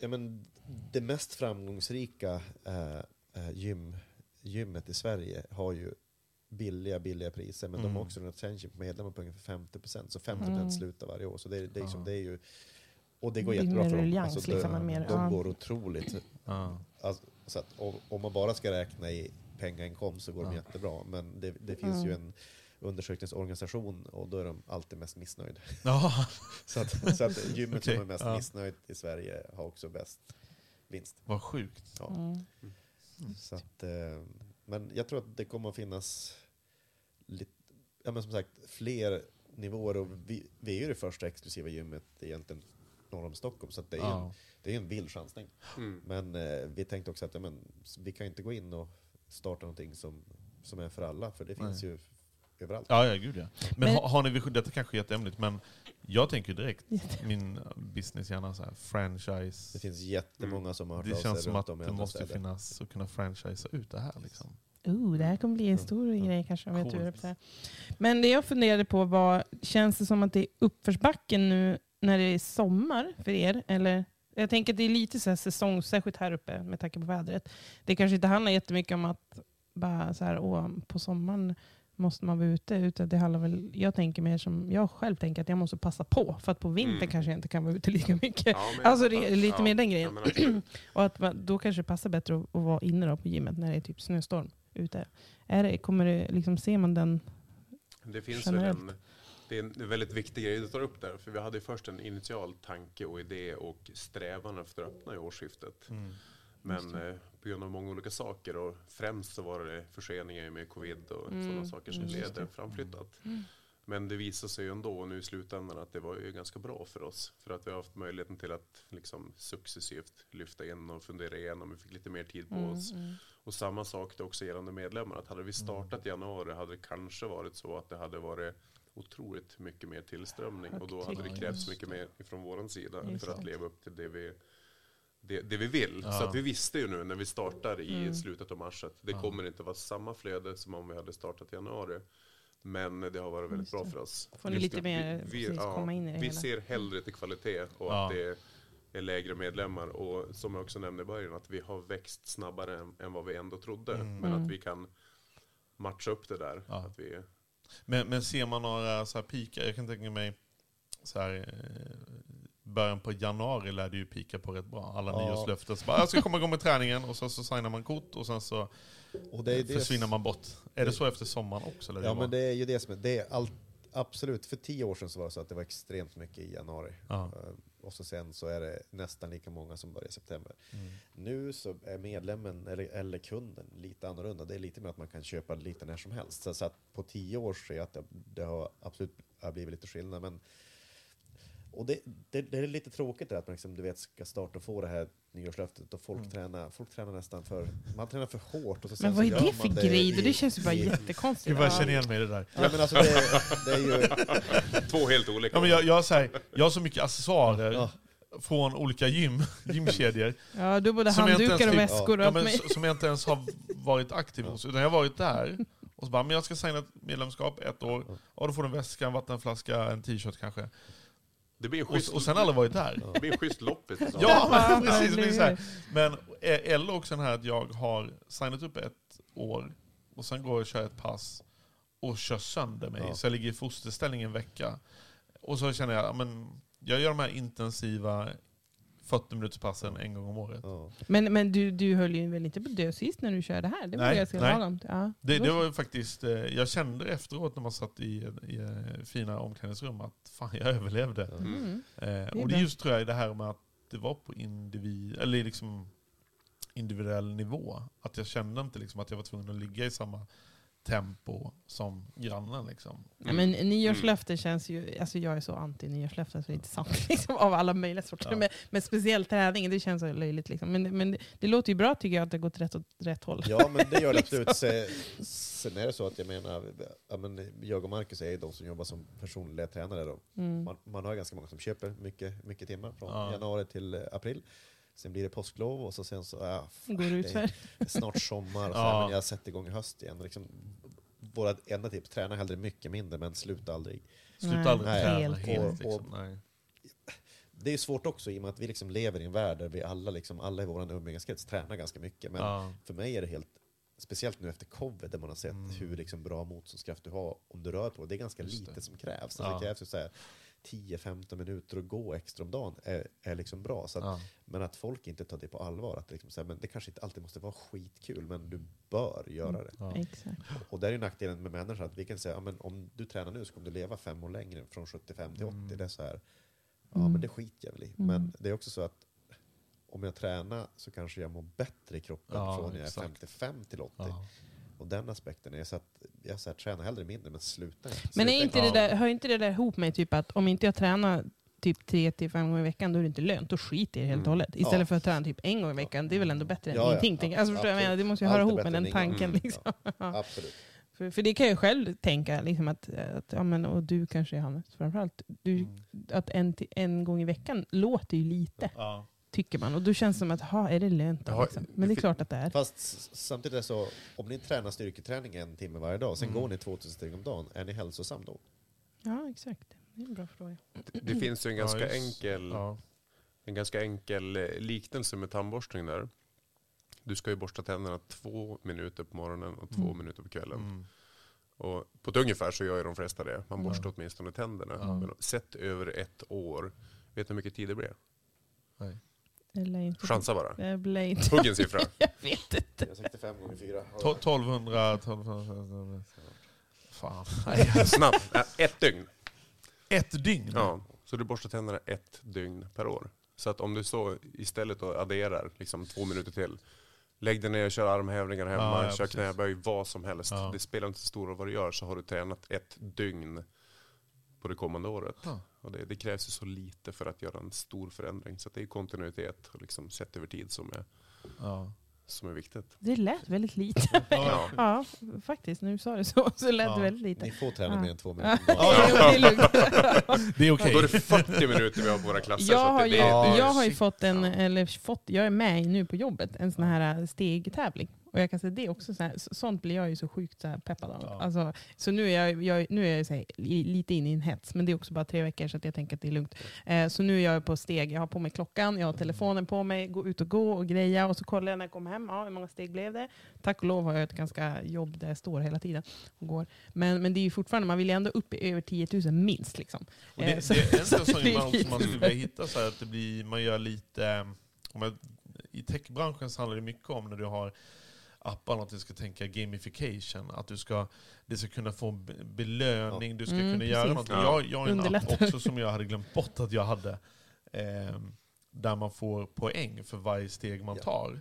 Ja, men det mest framgångsrika eh, eh, gym, gymmet i Sverige har ju billiga, billiga priser, men de Mm. har också en retention på medlemmar på ungefär 50%, så 50% Mm. slutar varje år. Så det, är- det, liksom, Ja. det är ju, och det går Det blir jättebra mer för dem. Alltså, liksom, de, men mer- de ja. går otroligt. Ja. Alltså, så att, om, om man bara ska räkna i pengainkomst så går de Ja. jättebra, men det, det finns ju Mm. en undersökningsorganisation och då är de alltid mest missnöjd. Ja, [LAUGHS] Så att, så att gymmet Okej, som är mest ja. missnöjd i Sverige har också bäst vinst. vad sjukt. Ja. Mm. Så att, eh, men jag tror att det kommer att finnas lite, ja, men som sagt, fler nivåer. Och vi, vi är ju det första exklusiva gymmet egentligen norr om Stockholm, så att det är ju en, Ja. det är en vild chansning. Mm. Men eh, vi tänkte också att ja, men, vi kan inte gå in och starta någonting som, som är för alla, för det finns Nej. ju överallt. Ja, ja, gud ja. Men, Men- har, har ni vision, detta kanske är jätteämligt, men jag tänker direkt, min business gärna så här, franchise. Det finns jättemånga som har hört Det av känns sig som att om det måste städer. finnas att kunna franchisea ut det här. Liksom. Oh, det här kommer bli en stor Ja. grej kanske. Jag vet hur Coolt. det. Men det jag funderade på var, känns det som att det är uppförsbacken nu när det är sommar för er? Eller, jag tänker att det är lite så här säsong, särskilt här uppe med tanke på vädret. Det kanske inte handlar jättemycket om att bara så här, åh, på sommaren måste man vara ute. Utan det handlar väl, jag tänker mer som jag själv tänker att jag måste passa på. För att på vintern Mm. kanske jag inte kan vara ute lika mycket. Ja, [LAUGHS] Alltså det är lite Ja, mer den ja, grejen. absolut. [CLEARS THROAT] Och att man, då kanske det passar bättre att, att vara inne då på gymmet när det är typ snöstorm ute. Är det, kommer det, liksom, ser man den? Det finns Generellt. väl en, det är en väldigt viktig grej du tar upp där. För vi hade ju först en initial tanke och idé och strävan efter att öppna i årsskiftet. Men eh, på grund av många olika saker och främst så var det förseningar med covid och Mm, sådana saker som mm, blev just det det. framflyttat. Men det visade sig ju ändå nu i slutändan att det var ju ganska bra för oss. För att vi har haft möjligheten till att liksom successivt lyfta in och fundera igenom. Vi fick lite mer tid på Mm, oss. Och samma sak också gällande medlemmar. Att hade vi startat i januari hade det kanske varit så att det hade varit otroligt mycket mer tillströmning. Och då hade det krävts mycket mer ifrån vår sida Just för att leva upp till det vi, det, det vi vill. Ja. Så att vi visste ju nu när vi startar i Mm. slutet av mars att det Ja. kommer inte vara samma flöde som om vi hade startat i januari. Men det har varit väldigt bra för oss. Får ni lite mer vi, vi, precis, komma in i det vi hela. ser hellre till kvalitet och Ja. att det är lägre medlemmar. Och som jag också nämnde i början, att vi har växt snabbare än, än vad vi ändå trodde. Mm. Men Mm. att vi kan matcha upp det där. Ja. Att vi, Men, men ser man några så här pikar? Jag kan tänka mig så här, eh, början på januari lär det ju pika på rätt bra. Alla Ja. nyårslöften. Så bara, jag ska komma igång med träningen och så, så signar man kort och sen så Och försvinner man bort. Är det så efter sommaren också? Eller Ja men det är ju det som är, det är allt, absolut, för tio år sedan så var det så att det var extremt mycket i januari. Ja. Och så sen så är det nästan lika många som börjar i september. Mm. Nu så är medlemmen eller, eller kunden lite annorlunda. Det är lite mer att man kan köpa lite när som helst. Så, så att på tio år ser jag att det, det har absolut har blivit lite skillnad. Men, och det, det, det är lite tråkigt det att man liksom, du vet, ska starta och få det här nyårslöftet och folk, Mm. tränar, folk tränar nästan för, man tränar för hårt. Och så Men vad är det för grej? i- Det känns ju bara i- jättekonstigt. Jag bara Ja. känner igen mig i det där. Ja, men alltså det, det är ju... [LAUGHS] två helt olika. Ja, men jag, jag, har så här, jag har så mycket accessoarer Ja. från olika gym, [LAUGHS] gymkedjor. Ja, du har både handdukar och väskor och Ja, men, som jag inte ens har varit aktiv hos. Utan jag har varit där och så bara, men jag ska signa ett medlemskap ett år. Och då får du en väska, en vattenflaska, en t-shirt kanske. Det blir en Och, schysst, och sen aldrig varit där. det blir en schysst loppis. [LAUGHS] Ja, precis. Det så här. Men eller också den här att jag har signat upp ett år och sen går jag och kör ett pass och kör sönder mig. Ja. Så jag ligger i fosterställning en vecka. Och så känner jag, ja, men jag gör de här intensiva 40 minuters passen en gång om året. Ja. Men, men du, du höll ju väl inte på att dö sist när du körde här? Det var Nej, ganska nej. lagom. Ja. Det, det var ju faktiskt, eh, jag kände efteråt när man satt i, i eh, fina omklädningsrum att fan jag [LAUGHS] överlevde. Mm. Eh, och det är just tror jag det här med att det var på individ, eller liksom individuell nivå. Att jag kände inte liksom att jag var tvungen att ligga i samma tempo som grannen. Liksom. Ja, men nyårslöften känns ju, alltså jag är så anti nyårslöften så det är inte sant [LAUGHS] liksom, av alla möjliga sorter. Ja. Men, men speciellt träningen, det känns så löjligt. Liksom. Men, men det, det låter ju bra tycker jag att det har gått rätt åt rätt håll. Ja, men det gör det [LAUGHS] Liksom. absolut. Se- Sen är det så att jag menar, ja, men jag och Marcus är ju de som jobbar som personliga tränare. Då. Mm. Man, man har ganska många som köper mycket, mycket timmar från Ja. januari till eh, april. Sen blir det påsklov och så sen så, ja, Går det ut det för. är snart sommar och så, Ja. men jag sätter igång i höst igen. Liksom, våra enda tips, träna hellre mycket mindre men sluta aldrig. Sluta aldrig Nej, träna helt. helt. Och- liksom. Nej. Det är svårt också i och med att vi liksom lever i en värld där vi alla, liksom, alla i vår umgängeskrets tränar ganska mycket. Men Ja. för mig är det helt, speciellt nu efter covid, där man har sett Mm. hur liksom bra motståndskraft du har om du rör på Det är ganska Just lite det. som krävs. Alltså Ja. Det krävs ju så här 10-15 minuter att gå extra om dagen är, är liksom bra. Så att, Ja. Men att folk inte tar det på allvar. Att liksom så här, men det kanske inte alltid måste vara skitkul, men du bör göra det. Ja. Exakt. Och där är ju nackdelen med människan, att vi kan säga, ja, men om du tränar nu så kommer du leva fem år längre, från 75 till 80. Mm. Det är så här, ja Mm. men det skiter jag väl i. Men det är också så att om jag tränar så kanske jag mår bättre i kroppen Ja, från när jag är exakt. 55 till 80. Ja. Och den aspekten är så att jag så här, tränar hellre mindre, men sluta Men sluta är inte det Ja. där, hör inte det där ihop med typ att om inte jag tränar typ tre till fem gånger i veckan, då är det inte lönt. Då skiter jag helt och Mm. hållet. Istället Ja. för att träna typ en gång i veckan, det är väl ändå bättre än Ja, ja. ingenting. jag. Alltså, förstår jag menar? Det måste ju höra ihop med den tanken. Mm. Liksom. Absolut. För, för det kan jag själv tänka, liksom att, att, ja, men, och du kanske Johannes framförallt, du, Mm. att en, en gång i veckan låter ju lite, Ja. Tycker man. Och då känns det som att, ha, är det lönt? Då, Ja, liksom? Men det är klart att det är. Fast samtidigt är så, om ni tränar styrketräning en timme varje dag, sen Mm. går ni 2000 steg om dagen, är ni hälsosam då? Ja, exakt. Det är en bra fråga. Det, det finns ju en ganska Ja, enkel Ja. En ganska enkel eh, liknelse med tandborstning där. Du ska ju borsta tänderna två minuter på morgonen och två Mm. minuter på kvällen. Mm. Och på ett ungefär så gör ju de flesta det. Man Ja. borstar åtminstone tänderna. Ja. Men sett över ett år, vet du hur mycket tid det blir? Nej. Inte. Chansa bara. Blir inte. Hugg en siffra. [LAUGHS] Jag vet inte. 65 gånger 4. To- 1200, 1200... Fan. [LAUGHS] Snabbt. Äh, ett dygn. Ett dygn? Ja. Så du borstar tänderna ett dygn per år. Så att om du så istället då adderar liksom två minuter till. Lägg dig ner, kör armhävningar hemma, Ja, ja, kör precis. knäböj, vad som helst. Ja. Det spelar inte så stor roll vad du gör så har du tränat ett dygn på det kommande året. Ja. Och det, det krävs ju så lite för att göra en stor förändring. Så att det är kontinuitet och liksom sett över tid som är, Ja. som är viktigt. Det lät väldigt lite. [LAUGHS] Ja. [LAUGHS] Ja, faktiskt. Nu sa du så, [LAUGHS] så lät Ja. väldigt lite. Ni får träna Ja. mer än två minuter det är lugnt. Det är okej. Då är det 40 minuter vi har på våra klasser. Jag har det, ju, det, det, jag har ju fått en, Ja. eller fått, jag är med nu på jobbet, en sån här stegtävling. Och jag kan säga det också så här, så- sånt blir jag ju så sjukt så här peppad av. Ja. Alltså, så nu är jag, jag, nu är jag här, li- lite inne i en hets, men det är också bara tre veckor så att jag tänker att det är lugnt. Eh, så nu är jag på steg, jag har på mig klockan, jag har telefonen på mig, går ut och gå och greja och så kollar jag när jag kommer hem, ja, hur många steg blev det? Tack och lov har jag ett ganska jobb där jag står hela tiden och går. Men, men det är ju fortfarande, man vill ju ändå upp i över 10 000 minst. Liksom. Och Eh, det, så- det är [LAUGHS] en så sån man, lite man skulle vilja hitta, så här, att det blir, man gör lite... eh, Om jag, I techbranschen så handlar det mycket om när du har appar, att du ska tänka gamification. Att du ska, det ska kunna få be- belöning, du ska Mm, kunna göra precis. något. Jag, jag har en app också som jag hade glömt bort att jag hade. Eh, där man får poäng för varje steg man Ja. tar.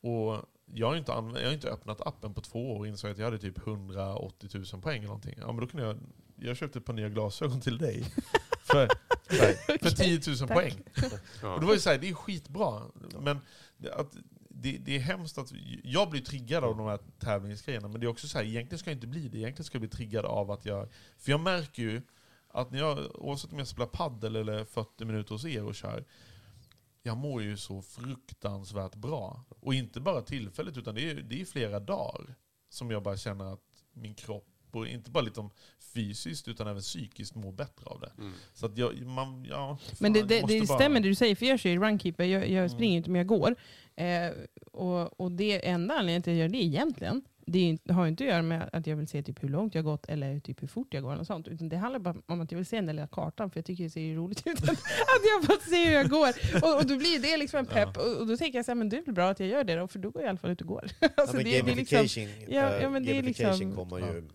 Och jag har, inte anv- jag har inte öppnat appen på två år och insåg att jag hade typ 180 000 poäng eller någonting. Ja, men då kunde jag, jag köpte ett par nya glasögon till dig. [LAUGHS] för, för 10 000 Tack. poäng. Och det var ju så här, det är skitbra. Men att, det, det är hemskt att... Jag blir triggad av de här tävlingsgrejerna, men det är också så här, egentligen ska jag inte bli det. Egentligen ska jag bli triggad av att jag... För jag märker ju att när jag, oavsett om jag spelar paddel eller 40 minuter hos er och kör, jag mår ju så fruktansvärt bra. Och inte bara tillfälligt, utan det är, det är flera dagar som jag bara känner att min kropp, och inte bara liksom fysiskt utan även psykiskt, mår bättre av det. Mm. Så att jag, man, ja, Men det, fan, det, det bara- stämmer det du säger, för jag kör ju runkeeper, jag, jag Mm. springer inte men jag går. Eh, och, och det enda anledningen till att jag gör det egentligen, det har ju inte att göra med att jag vill se typ hur långt jag har gått eller typ hur fort jag går. Eller något sånt, utan det handlar bara om att jag vill se den där lilla kartan, för jag tycker det ser roligt ut [LAUGHS] att jag får se hur jag går. Och, och då blir det liksom en pepp. Och, och då tänker jag så här, men det är väl bra att jag gör det då, för då går jag i alla fall ut och går. [LAUGHS] alltså, ja, men det, det, är liksom, gamification, ja, eh, ja, men det är liksom- kommer ju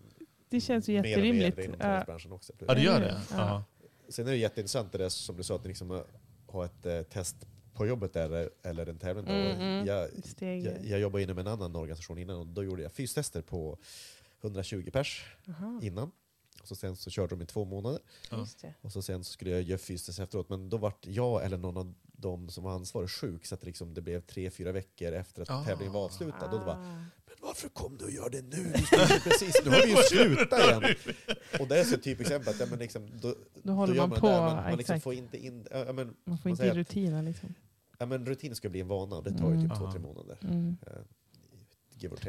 det känns ju mer och mer jätterimligt. inom träningsbranschen också. Ja, det gör det? Ja. Ja. Sen är det jätteintressant det där som du sa, att liksom har ett eh, test på jobbet eller, eller en tävling. Mm, mm. Jag, jag, jag jobbade inom en annan organisation innan och då gjorde jag fystester på 120 pers Aha, innan. Och så sen så körde de i två månader. just det. Och så sen så skulle jag göra fystest efteråt. Men då vart jag eller någon av de som var ansvarig sjuk så att liksom det blev tre, fyra veckor efter att Ah. tävlingen var avslutad. Och då bara, Ah. Varför kom du och gör det nu? Precis, nu har vi ju slutat igen. Och det är så ett typexempel att ja, men liksom, då, Då håller gör man det på, där, men man liksom får inte in, ja, men, Man får inte säger in rutinen liksom. ja, men rutin ska bli en vana och det tar ju Mm. typ två, Aha. tre månader. Mm. eh.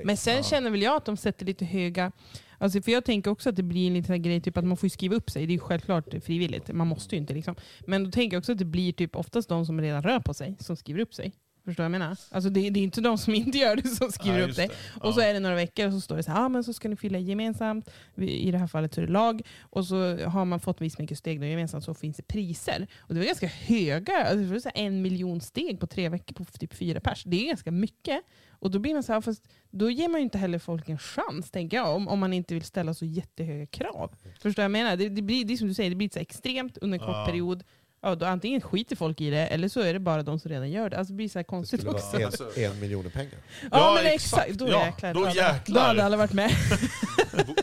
Men sen känner väl jag att de sätter lite höga... Alltså för jag tänker också att det blir en liten grej, typ att man får skriva upp sig. Det är ju självklart frivilligt, man måste ju inte. Liksom. Men då tänker jag också att det blir typ oftast de som redan rör på sig som skriver upp sig. Förstår du vad jag menar? Alltså det, det är inte de som [LAUGHS] inte gör det som skriver Ja, upp sig. det. Och så Ja. är det några veckor och så står det så här, ah, men så ska ni fylla gemensamt. I det här fallet så är det lag. Och så har man fått visst mycket steg då gemensamt så finns det priser. Och det var ganska höga, alltså det var så en miljon steg på tre veckor på typ fyra pers. Det är ganska mycket. Och då blir man så här, fast då ger man ju inte heller folk en chans, tänker jag, om, om man inte vill ställa så jättehöga krav. Förstår du vad jag menar? Det, det blir det är som du säger, det blir så extremt under en kort Ja. period. Ja, då antingen skiter folk i det, eller så är det bara de som redan gör det. Alltså det blir så här det konstigt skulle också. vara en, Alltså- en miljon pengar. Ja, Ja, men exakt. exakt. Då Ja, jäklar. då hade- jäklar. Då hade alla varit med.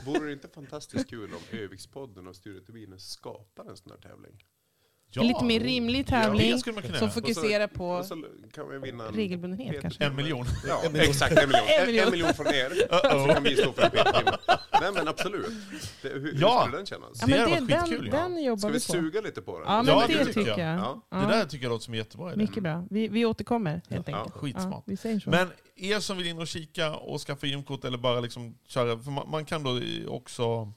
Vore det inte fantastiskt kul om Övikspodden och Studio Turbinen skapar en sån här tävling? En lite mer rimlig tävling det kunna som fokuserar Och på så kan vi vinna en regelbundenhet Peter- kanske. En miljon. [LAUGHS] Ja, En miljon. exakt en miljon. [LAUGHS] En miljon. en miljon från er, [LAUGHS] Uh-oh. så kan vi stå för en petpinne. Nej men absolut. Det, hur, hur Ja. skulle den kännas? Ja, Det men det, varit den, skitkul, den jobbar Ska vi vi på. suga lite på den? Ja, men det vi tycker jag. Ja. Ja. Det där tycker jag låter som en jättebra idé. Mycket bra. Vi, vi återkommer helt Ja, enkelt. skitsmart. Ja, vi säger så. Men er som vill in och kika och skaffa gymkort eller bara liksom köra, för man, man kan då också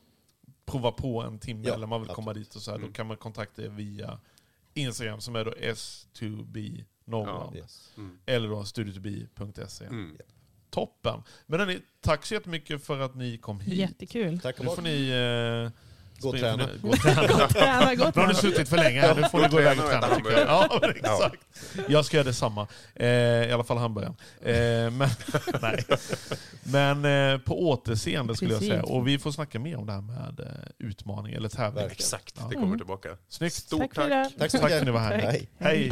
prova på en timme Ja, eller man vill komma absolut. dit och så här, Mm. då kan man kontakta er via Instagram som är då s2b Norrland. Yes. Mm. Eller då studiotobi.se. Mm. Toppen! Men hörni, tack så jättemycket för att ni kom hit. Jättekul. Tack Nu får ni... Eh, [LAUGHS] Gå och träna. Gå och träna. Träna gott. Nu har ni suttit för länge här, nu får ni gå iväg och Träna tycker jag. Ja, exakt. Jag ska göra detsamma. Eh, I alla fall hamburgaren. Eh, men [LAUGHS] nej. men eh, på återseende skulle jag säga. Och vi får snacka mer om det här med eh, utmaning eller tävling. Exakt, Ja. det kommer Mm. tillbaka. Snyggt. Stort Tack tack. för att ni var här. Hej. Hej!